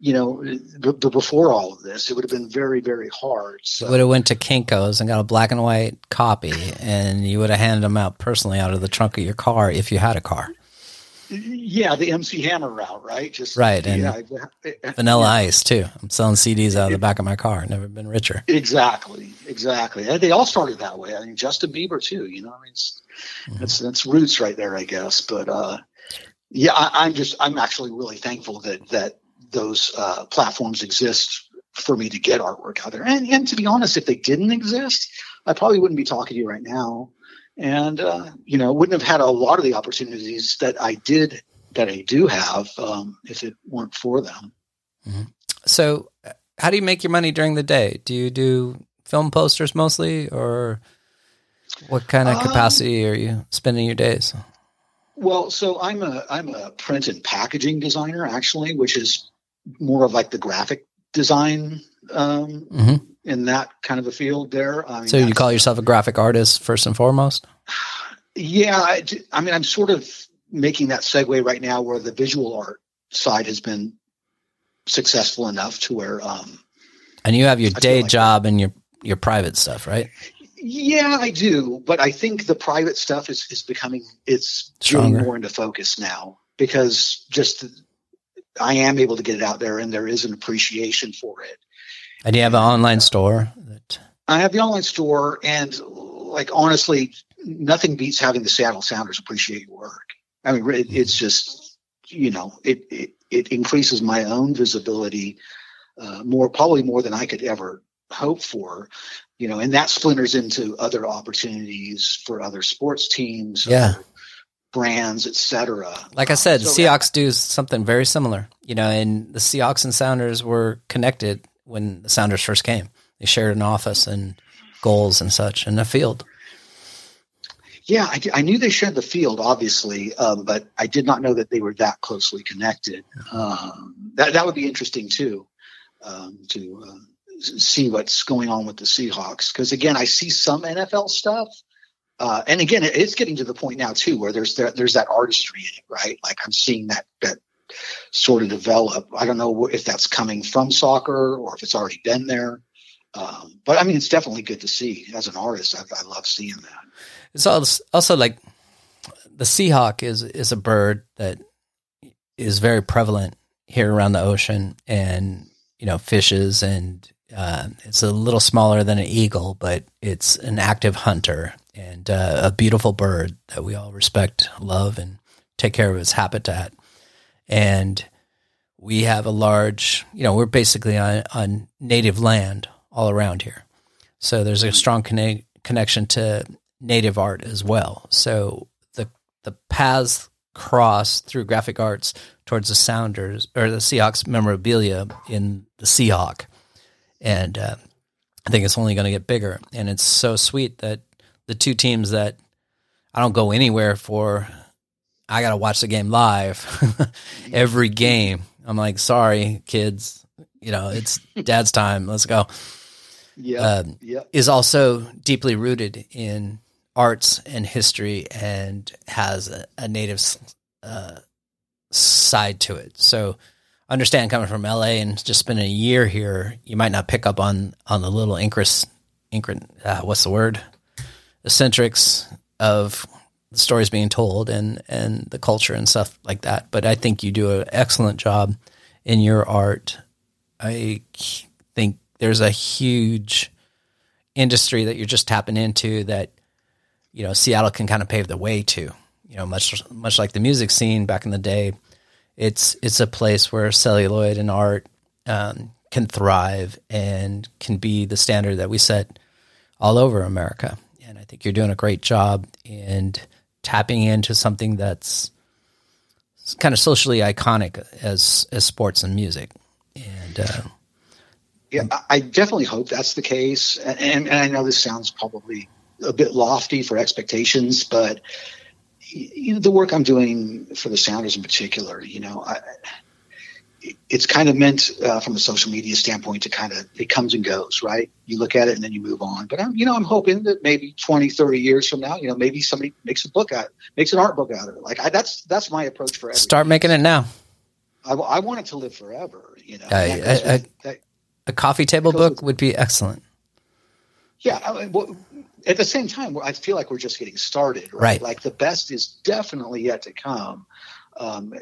You know, b- b- before all of this, it would have been very, very hard. So, would have went to Kinko's and got a black and white copy, and you would have handed them out personally out of the trunk of your car if you had a car. yeah, the MC Hammer route, right? Just Right, and yeah, Vanilla Ice too. I'm selling CDs out of the back of my car. Never been richer. Exactly, exactly. And they all started that way. I mean, Justin Bieber too. You know, I mean, it's, Mm-hmm. that's that's roots right there, I guess. But uh, yeah, I, I'm just I'm actually really thankful that that those uh, platforms exist for me to get artwork out there. And and to be honest, if they didn't exist, I probably wouldn't be talking to you right now, and uh, you know, wouldn't have had a lot of the opportunities that I did that I do have um, if it weren't for them. So, uh, how do you make your money during the day? Do you do film posters mostly, or what kind of Um, capacity are you spending your days? Well, so I'm a I'm a print and packaging designer actually, which is more of like the graphic design um, hmm in that kind of a field there. I mean, So you call yourself a graphic artist first and foremost? Yeah, I mean, I'm sort of making that segue right now where the visual art side has been successful enough to where, um, And you have your I day like- job and your your private stuff, right? yeah, I do, but I think the private stuff is is becoming it's Stronger. more into focus now because just I am able to get it out there and there is an appreciation for it. And you have an online store that I have the online store, and like honestly, nothing beats having the Seattle Sounders appreciate your work. I mean, it, it's just you know, it it, it increases my own visibility uh, more, probably more than I could ever hope for. You know, and that splinters into other opportunities for other sports teams, Yeah. other brands, etc. Like I said, So- Seahawks do something very similar, you know, and the Seahawks and Sounders were connected when the Sounders first came. They shared an office and goals and such and a field. Yeah, I, I knew they shared the field, obviously, um, but I did not know that they were that closely connected. Um, that that would be interesting too, um, to uh, see what's going on with the Seahawks. Because again, I see some NFL stuff, uh, and again, it's getting to the point now too where there's there, there's that artistry in it, right? Like I'm seeing that that sort of develop. I don't know if that's coming from soccer or if it's already been there. Um, but I mean, it's definitely good to see as an artist. I, I love seeing that. It's also, also like the Seahawk is is a bird that is very prevalent here around the ocean, and you know fishes, and uh, it's a little smaller than an eagle, but it's an active hunter and uh, a beautiful bird that we all respect, love, and take care of its habitat. And we have a large, you know, we're basically on, on native land all around here. So there's a strong conne- connection to native art as well. So the the paths cross through graphic arts towards the Sounders or the Seahawks memorabilia in the Seahawk, and uh, I think it's only going to get bigger. And it's so sweet that the two teams that I don't go anywhere for, I got to watch the game live <laughs> every game. I'm like, sorry, kids, you know, it's <laughs> dad's time. Let's go Yeah, Um, yeah. is also deeply rooted in arts and history and has a, a native uh, side to it. So understand coming from LA and just spending a year here, you might not pick up on on the little incris, incrin, uh, what's the word, eccentrics of the stories being told and and the culture and stuff like that. But I think you do an excellent job in your art. I think there's a huge industry that you're just tapping into that you know Seattle can kind of pave the way to. You know, much much like the music scene back in the day, it's it's a place where celluloid and art um, can thrive and can be the standard that we set all over America. Think you're doing a great job in tapping into something that's kind of socially iconic as as sports and music. And uh, Yeah, I- definitely hope that's the case. And, and, and I know this sounds probably a bit lofty for expectations, but you know, the work I'm doing for the Sounders in particular, you know, I, it's kind of meant uh, from a social media standpoint to kind of it comes and goes right? You look at it and then you move on. But i'm you know i'm hoping that maybe 20 30 years from now you know maybe somebody makes a book out makes an art book out of it. Like I, that's that's my approach for everything. start making it now. I, I want it to live forever you know. Uh, goes a, that- a coffee table book with- would be excellent. Yeah I mean, well, at the same time i feel like we're just getting started right, Right. like the best is definitely yet to come. Um,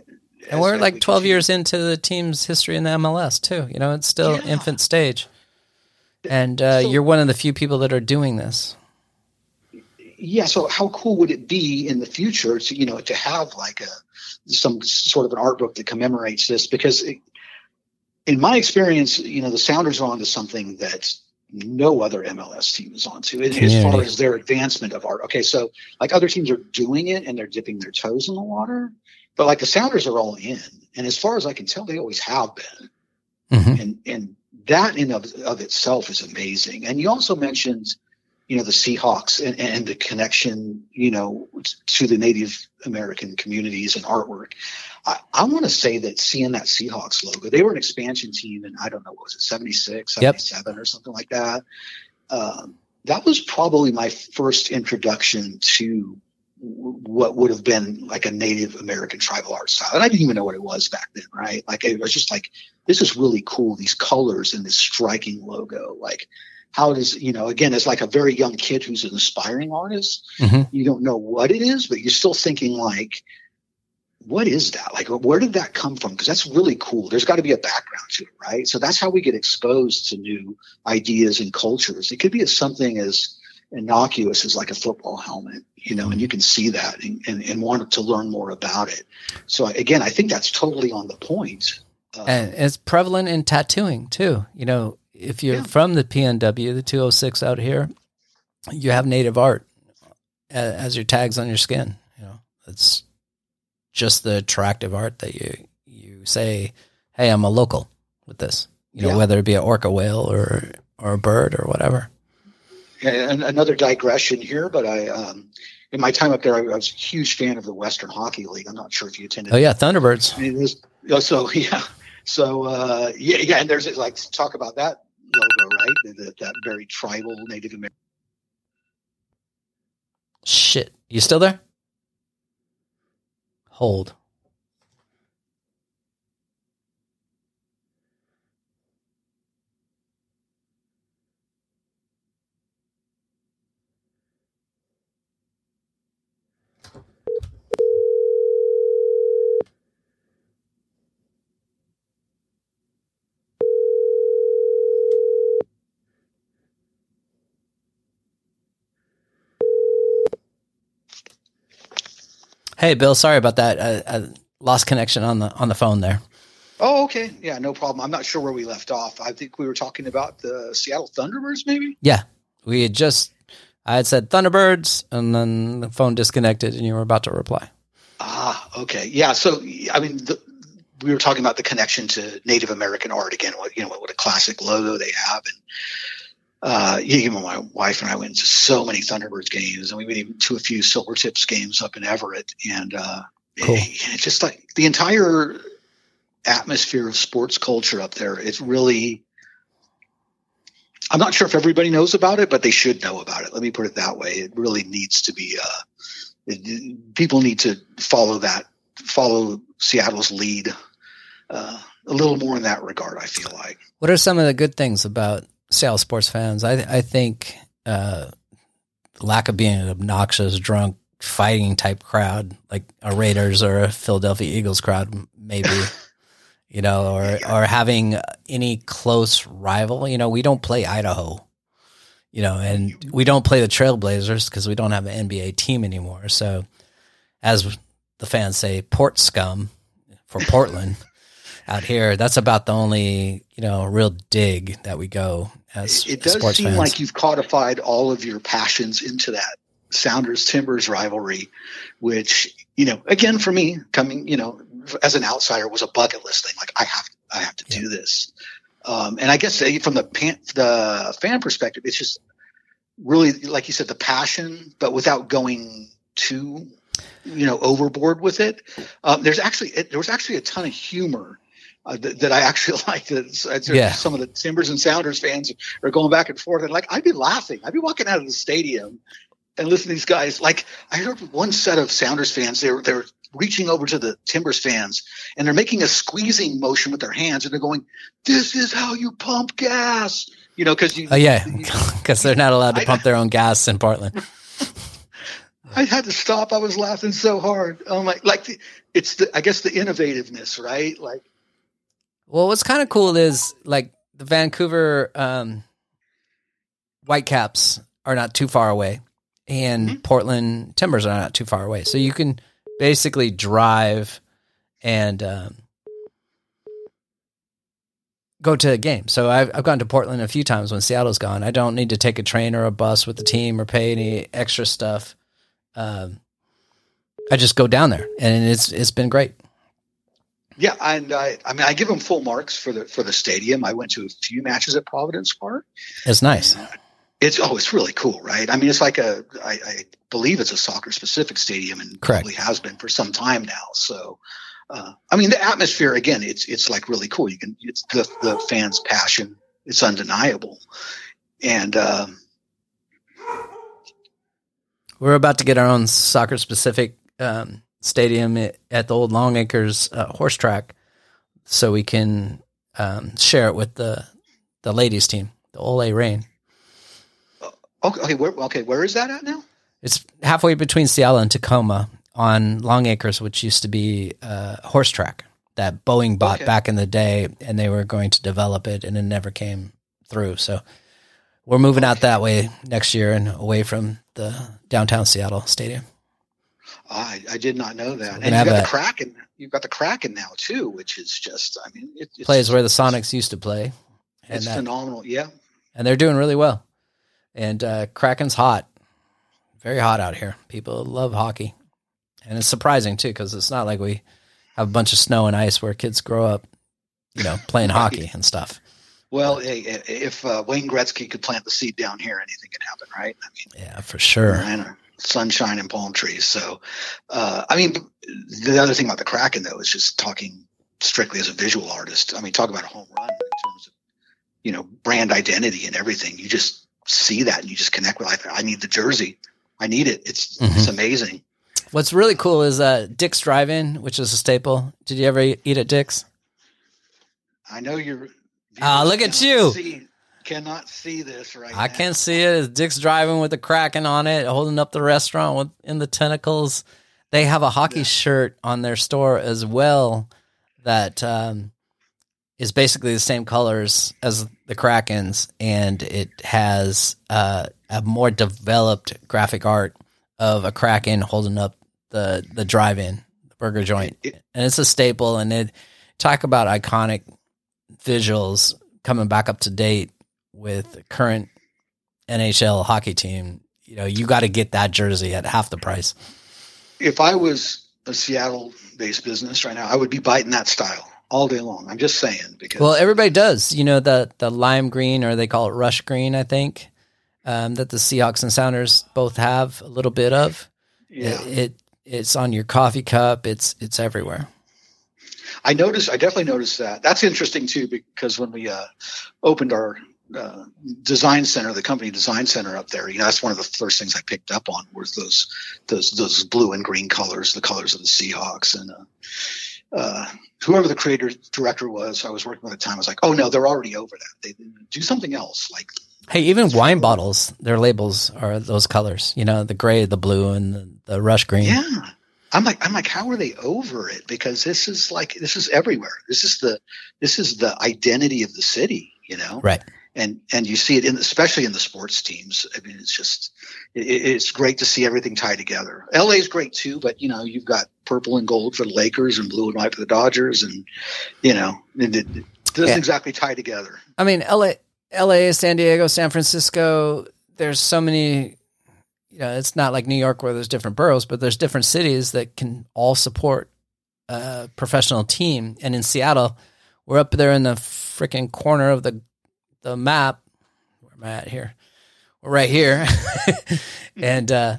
and we're like we 12 continue. years into the team's history in the mls too. You know it's still Yeah. infant stage. And uh, So- you're one of the few people that are doing this. Yeah so how cool would it be in the future to you know to have like a some sort of an art book that commemorates this? Because it, in my experience you know the sounders are onto something that no other mls team is onto as far as their advancement of art. Okay so like other teams are doing it and they're dipping their toes in the water but like the sounders are all in and as far as i can tell they always have been Mhm. and and that in of, of itself is amazing. And you also mentioned, you know, the Seahawks and, and the connection, you know, to the Native American communities and artwork. I, I want to say that seeing that Seahawks logo, they were an expansion team, and I don't know what was it, 76, Yep. or something like that. Um, that was probably my first introduction to what would have been like a Native American tribal art style. And I didn't even know what it was back then, right? Like it was just like, this is really cool. These colors and this striking logo. Like, how does, you know, again, as like a very young kid who's an aspiring artist, Mhm. you don't know what it is, but you're still thinking like, what is that? Like, where did that come from? Because that's really cool. There's got to be a background to it, right? So that's how we get exposed to new ideas and cultures. It could be as something as innocuous as like a football helmet, you know, and you can see that and, and, and want to learn more about it. So again, I think that's totally on the point. Uh, and it's prevalent in tattooing too. You know, if you're Yeah. from the PNW, the 206 out here, you have native art as your tags on your skin. You know, it's just the attractive art that you you say, "Hey, I'm a local with this." You know, Yeah. whether it be an orca whale or or a bird or whatever. And another digression here, but I, um, in my time up there, I, I was a huge fan of the Western Hockey League. I'm not sure if you attended. Oh yeah, Thunderbirds. It was, oh, so <laughs> yeah, so uh, yeah, yeah, and there's like talk about that logo, right? That, that very tribal Native American. Shit, you still there? Hold. Hey, Bill. Sorry about that. I, I lost connection on the on the phone there. Oh, okay, yeah, no problem. I'm not sure where we left off. I think we were talking about the Seattle Thunderbirds, maybe. Yeah, we had just I had said Thunderbirds, and then the phone disconnected, and you were about to reply. Ah, okay, yeah. So I mean, the, we were talking about the connection to Native American art again. What you know, what a classic logo they have, and uh, yeah, even my wife and I went to so many Thunderbirds games, and we went even to a few Silvertips games up in Everett, and uh, Cool. it, it's just like the entire atmosphere of sports culture up there. It's really. I'm not sure if everybody knows about it, but they should know about it. Let me put it that way. It really needs to be. Uh, it, people need to follow that, follow Seattle's lead uh, a little more in that regard. I feel like. What are some of the good things about Seattle sports fans? I I think uh, lack of being an obnoxious, drunk, fighting type crowd like a Raiders or a Philadelphia Eagles crowd, maybe. <laughs> you know, or or having any close rival. You know, we don't play Idaho. You know, and we don't play the Trailblazers because we don't have an NBA team anymore. So, as the fans say, port scum for Portland <laughs> out here. That's about the only you know real dig that we go as It does seem fans. like you've codified all of your passions into that Sounders Timbers rivalry, which you know, again for me, coming you know, as an outsider, was a bucket list thing. Like I have, I have to do this. Um, and I guess from the pan, the fan perspective, it's just really like you said, the passion, but without going too, you know, overboard with it. Um, there's actually it, there was actually a ton of humor uh, that, that I actually <laughs> like. That Yeah. some of the Timbers and Sounders fans are going back and forth, and like I'd be laughing. I'd be walking out of the stadium and listen to these guys. Like I heard one set of Sounders fans. They were they were reaching over to the Timbers fans, and they're making a squeezing motion with their hands, and they're going, "This is how you pump gas." You know, because you. Oh yeah, because <laughs> they're not allowed to I- pump their own gas in Portland. <laughs> I had to stop. I was laughing so hard. Oh my! Like the, it's the I guess the innovativeness, right? Like Well, what's kind of cool is like the Vancouver um, Whitecaps are not too far away, and Mhm. Portland Timbers are not too far away. So you can basically drive and um, go to a game. So I've, I've gone to Portland a few times when Seattle's gone. I don't need to take a train or a bus with the team or pay any extra stuff. Um, I just go down there, and it's it's been great. yeah, and I I mean I give them full marks for the for the stadium. I went to a few matches at Providence Park. It's nice. It's oh, it's really cool, right? I mean, it's like a I, I believe it's a soccer specific stadium, and Correct. probably has been for some time now. So, uh, I mean, the atmosphere again, it's it's like really cool. You can it's the the fans' passion. It's undeniable, and um, We're about to get our own soccer specific um, stadium at, at the old Long Acres uh, horse track, so we can um, share it with the the ladies team, the OL Reign. Okay, okay, where, okay, where is that at now? It's halfway between Seattle and Tacoma on Long Acres, which used to be a horse track that Boeing bought Okay. back in the day, and they were going to develop it, and it never came through. So we're moving out that way next year and away from the downtown Seattle stadium. Ah, I, I did not know that. we're And you've got the Kraken. You've got the Kraken now too, which is just. I mean, it, it's, Plays where the Sonics used to play, and It's that, phenomenal. Yeah. and they're doing really well. And uh, Kraken's hot, very hot out here. People love hockey, and it's surprising too because it's not like we have a bunch of snow and ice where kids grow up, you know, playing Right. hockey and stuff. Well, hey, if uh, Wayne Gretzky could plant the seed down here, anything can happen, right? I mean, Yeah, for sure. sunshine and palm trees. So, uh, I mean, the other thing about the Kraken though is just talking strictly as a visual artist. I mean, talk about a home run in terms of you know brand identity and everything. You just see that and you just connect with. I, I need the jersey. I need it. It's it's amazing. What's really cool is uh, Dick's Drive-In, which is a staple. Did you ever eat at Dick's? I know you're. Ah, look at you. See, cannot see this right now. I now. can't see it. It's Dick's Drive-In with the Kraken on it, holding up the restaurant with in the tentacles. They have a hockey shirt on their store as well that um, is basically the same colors as the Krakens, and it has uh, a more developed graphic art of a Kraken holding up the the drive-in the burger joint, It- and it's a staple. And it talk about iconic visuals coming back up to date with the current NHL hockey team. You know, you got to get that jersey at half the price. if I was a Seattle based business right now, I would be biting that style all day long. I'm just saying because Well, everybody does. You know the the lime green, or they call it rush green, I think, um, that the Seahawks and Sounders both have a little bit of. yeah, It, it it's on your coffee cup. It's it's everywhere. I noticed. I definitely noticed that. That's interesting too because when we uh, opened our uh, design center, the company design center up there, you know, that's one of the first things I picked up on was those those those blue and green colors, the colors of the Seahawks, and uh, uh, whoever the creator director was, I was working with at the time. I was like, oh no, they're already over that. They do something else, like Hey, even wine bottles, their labels are those colors. You know, the gray, the blue, and the, the rush green. Yeah. I'm like I'm like how are they over it because this is like this is everywhere. This is the this is the identity of the city, you know. Right. And and you see it in especially in the sports teams. I mean it's just it, it's great to see everything tied together. LA is great too, but you know, you've got purple and gold for the Lakers and blue and white for the Dodgers and you know, it, it doesn't Yeah. exactly tie together. I mean, LA, LA, San Diego, San Francisco, there's so many, you know, it's not like New York where there's different boroughs, but there's different cities that can all support a professional team. And in Seattle, we're up there in the freaking corner of the the map. Where am I at here? We're right here. <laughs> and uh,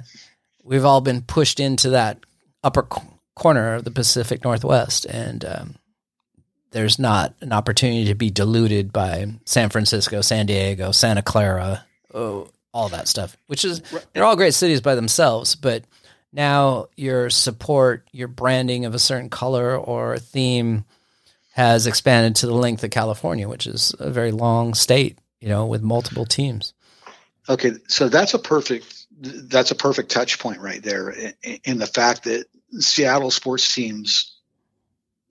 we've all been pushed into that upper corner of the Pacific Northwest. And um, there's not an opportunity to be diluted by San Francisco, San Diego, Santa Clara, oh, all that stuff, which is they're all great cities by themselves, but now your support, your branding of a certain color or theme has expanded to the length of California, which is a very long state, you know, with multiple teams. Okay, so that's a perfect that's a perfect touch point right there in, in the fact that Seattle sports teams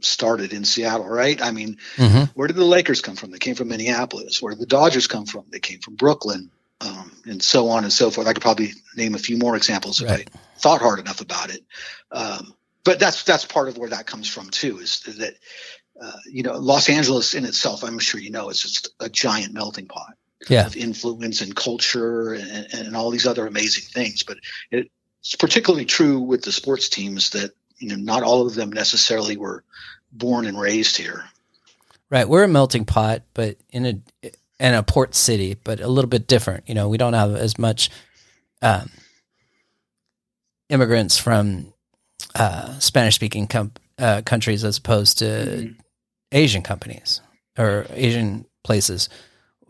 started in Seattle, right? I mean, mm-hmm. where did the Lakers come from? They came from Minneapolis. Where did the Dodgers come from? They came from Brooklyn, um, and so on and so forth. I could probably name a few more examples right. if I thought hard enough about it. Um, but that's that's part of where that comes from too. Is that uh, you know Los Angeles in itself? I'm sure you know it's just a giant melting pot yeah. of influence and culture and, and all these other amazing things. But it's particularly true with the sports teams that you know not all of them necessarily were born and raised here. Right, we're a melting pot, but in a in a port city, but a little bit different. You know, we don't have as much um, immigrants from uh, Spanish speaking com- uh, countries as opposed to mm-hmm. Asian companies or Asian places.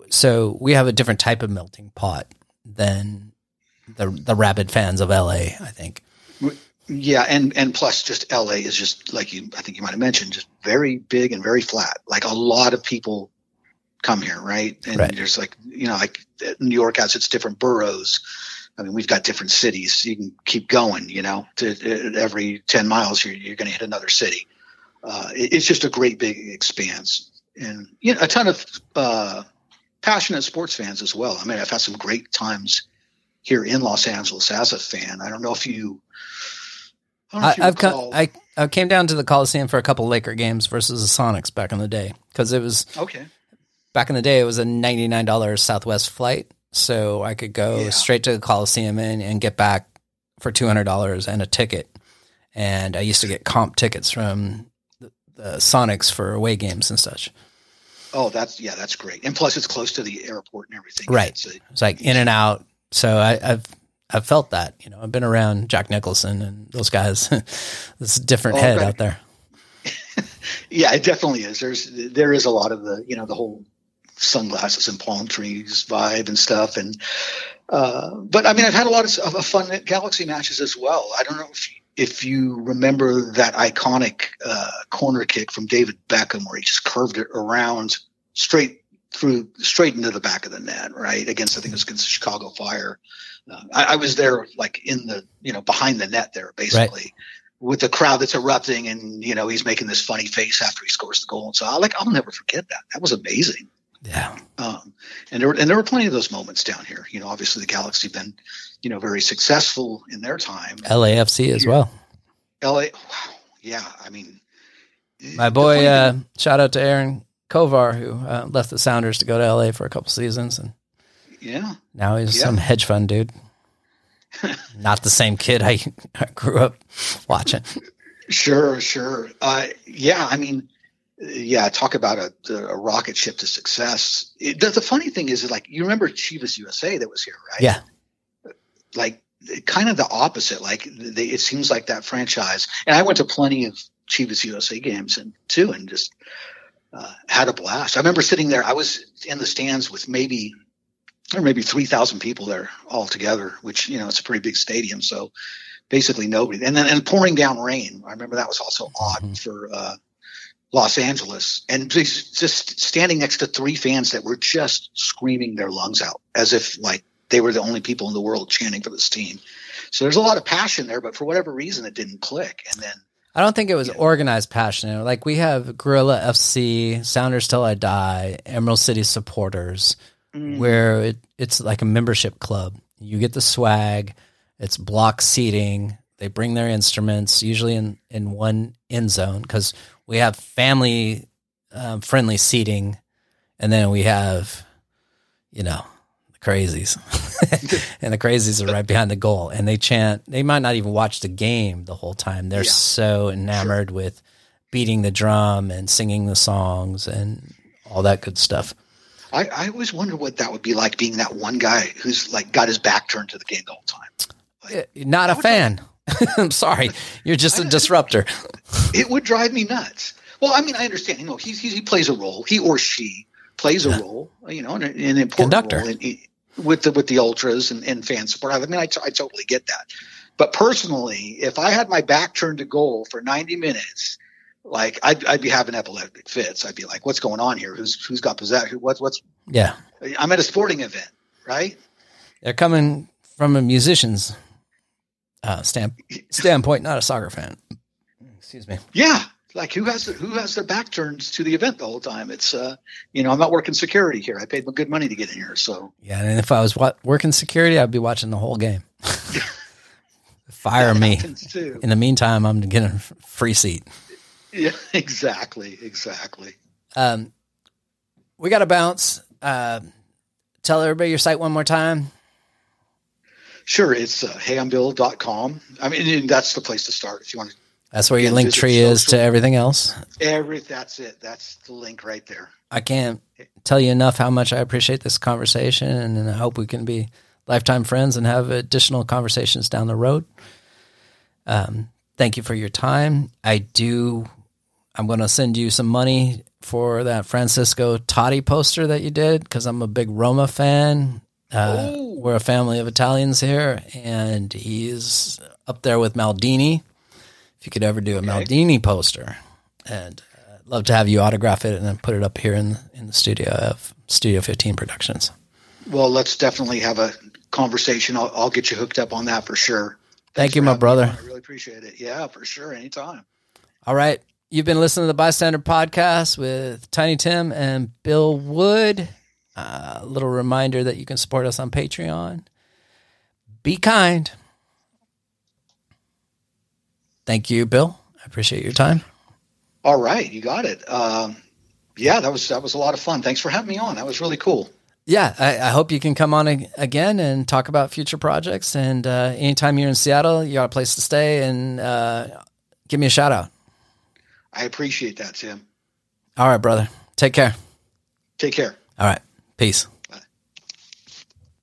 So we have a different type of melting pot than the the rabid fans of LA. I think. Yeah, and and plus, just LA is just like you. I think you might have mentioned, just very big and very flat. Like a lot of people come here, right? And right. there's like you know, like New York has its different boroughs. I mean, we've got different cities. You can keep going. You know, to, every ten miles, you're you're going to hit another city. Uh, it, it's just a great big expanse, and you know, a ton of uh, passionate sports fans as well. I mean, I've had some great times here in Los Angeles as a fan. I don't know if you I, have come, I, I came down to the Coliseum for a couple Laker games versus the Sonics back in the day because it was okay. Back in the day, it was a ninety nine dollars Southwest flight, so I could go yeah. straight to the Coliseum and, and get back for two hundred dollars and a ticket. And I used to get comp tickets from the, the Sonics for away games and such. Oh, that's yeah, that's great. And plus, it's close to the airport and everything. Right. It's, a, it's like in and out. So I, have I've felt that. You know, I've been around Jack Nicholson and those guys. <laughs> this different oh, head right. out there. <laughs> yeah, it definitely is. There's there is a lot of the you know the whole sunglasses and palm trees vibe and stuff. And uh, but I mean, I've had a lot of, of fun at Galaxy matches as well. I don't know if if you remember that iconic uh, corner kick from David Beckham where he just curved it around straight through straight into the back of the net, right against I think it was against the Chicago Fire. Uh, I, I, was there like in the you know behind the net there basically. Right. With the crowd that's erupting, and you know he's making this funny face after he scores the goal, and so I like I'll never forget that. That was amazing. Yeah. Um, and there were and there were plenty of those moments down here. You know, obviously the Galaxy been, you know, very successful in their time. LAFC as well. LA, wow, yeah. I mean, my boy, uh, shout out to Aaron Kovar who uh, left the Sounders to go to LA for a couple seasons, and yeah, now he's yeah. some hedge fund dude. <laughs> Not the same kid I, <laughs> I grew up watching. Sure, sure. Uh, yeah, I mean, yeah, talk about a, a rocket ship to success. It, the, the, funny thing is, like, you remember Chivas USA that was here, right? Yeah. Like, kind of the opposite. Like, they, it seems like that franchise. And I went to plenty of Chivas USA games and too, and just uh, had a blast. I remember sitting there. I was in the stands with maybe or maybe three thousand people there all together, which you know it's a pretty big stadium. So basically nobody. And then and pouring down rain. I remember that was also odd mm-hmm. for. Uh, Los Angeles and just standing next to three fans that were just screaming their lungs out as if like they were the only people in the world chanting for this team. So there's a lot of passion there, but for whatever reason, it didn't click. And then I don't think it was organized passion. Like we have Gorilla FC, Sounders Till I Die, Emerald City supporters, mm. where it, it's like a membership club. You get the swag. It's block seating. They bring their instruments, usually in, in one end zone, because we have family um, friendly seating, and then we have, you know, crazies, <laughs> and the crazies are right behind the goal, and they chant. They might not even watch the game the whole time. They're yeah. so enamored sure. with beating the drum and singing the songs and all that good stuff. I, I always wonder what that would be like being that one guy who's like got his back turned to the game the whole time. Like, eh, not a fan. <laughs> I'm sorry. You're just a disruptor. it would drive me nuts. Well, I mean, I understand. You know, he he, he plays a role. He or she plays a role. You know, an, an important Conductor. role in, in- with the with the ultras and, and fan support. I mean, I, t- I totally get that. But personally, if I had my back turned to goal for 90 minutes, like I'd, I'd be having epileptic fits. I'd be like, "What's going on here? Who's who's got possession? What's what's?" Yeah. I'm at a sporting event, right? They're coming from a musician's uh, stand, standpoint, not a soccer fan. Excuse me. Yeah, like who has who has their back turned to the event the whole time? It's uh, you know, I'm not working security here. I paid my good money to get in here, so Yeah, and if I was wa- working security, I'd be watching the whole game. <laughs> Fire that me. In the meantime, I'm getting a free seat. Yeah, <laughs> exactly, exactly. Um, we got to bounce. Uh, tell everybody your site one more time. Sure, it's uh, heyimbill.com. I mean, that's the place to start if you want to. That's where your link tree is to everything else. Every that's it. That's the link right there. I can't tell you enough how much I appreciate this conversation, and I hope we can be lifetime friends and have additional conversations down the road. Um, thank you for your time. I do. I'm going to send you some money for that Francisco Totti poster that you did because I'm a big Roma fan. Uh, we're a family of Italians here, and he's up there with Maldini. You could ever do a Maldini poster, and uh, I'd love to have you autograph it and then put it up here in in the studio of Studio 15 Productions. Well, let's definitely have a conversation. I'll, I'll get you hooked up on that for sure. Thank you, my brother. I really appreciate it. Yeah, for sure. Anytime. All right. You've been listening to the B.I.Stander Podcast with Tiny Tim and Bill Wood. Uh, a little reminder that you can support us on Patreon. Be kind. Thank you, Bill. I appreciate your time. All right, you got it. Um, yeah, that was that was a lot of fun. Thanks for having me on. That was really cool. Yeah, I, I hope you can come on ag- again and talk about future projects. And uh, anytime you're in Seattle, you got a place to stay and uh, give me a shout out. I appreciate that, Tim. All right, brother. Take care. Take care. All right. Peace.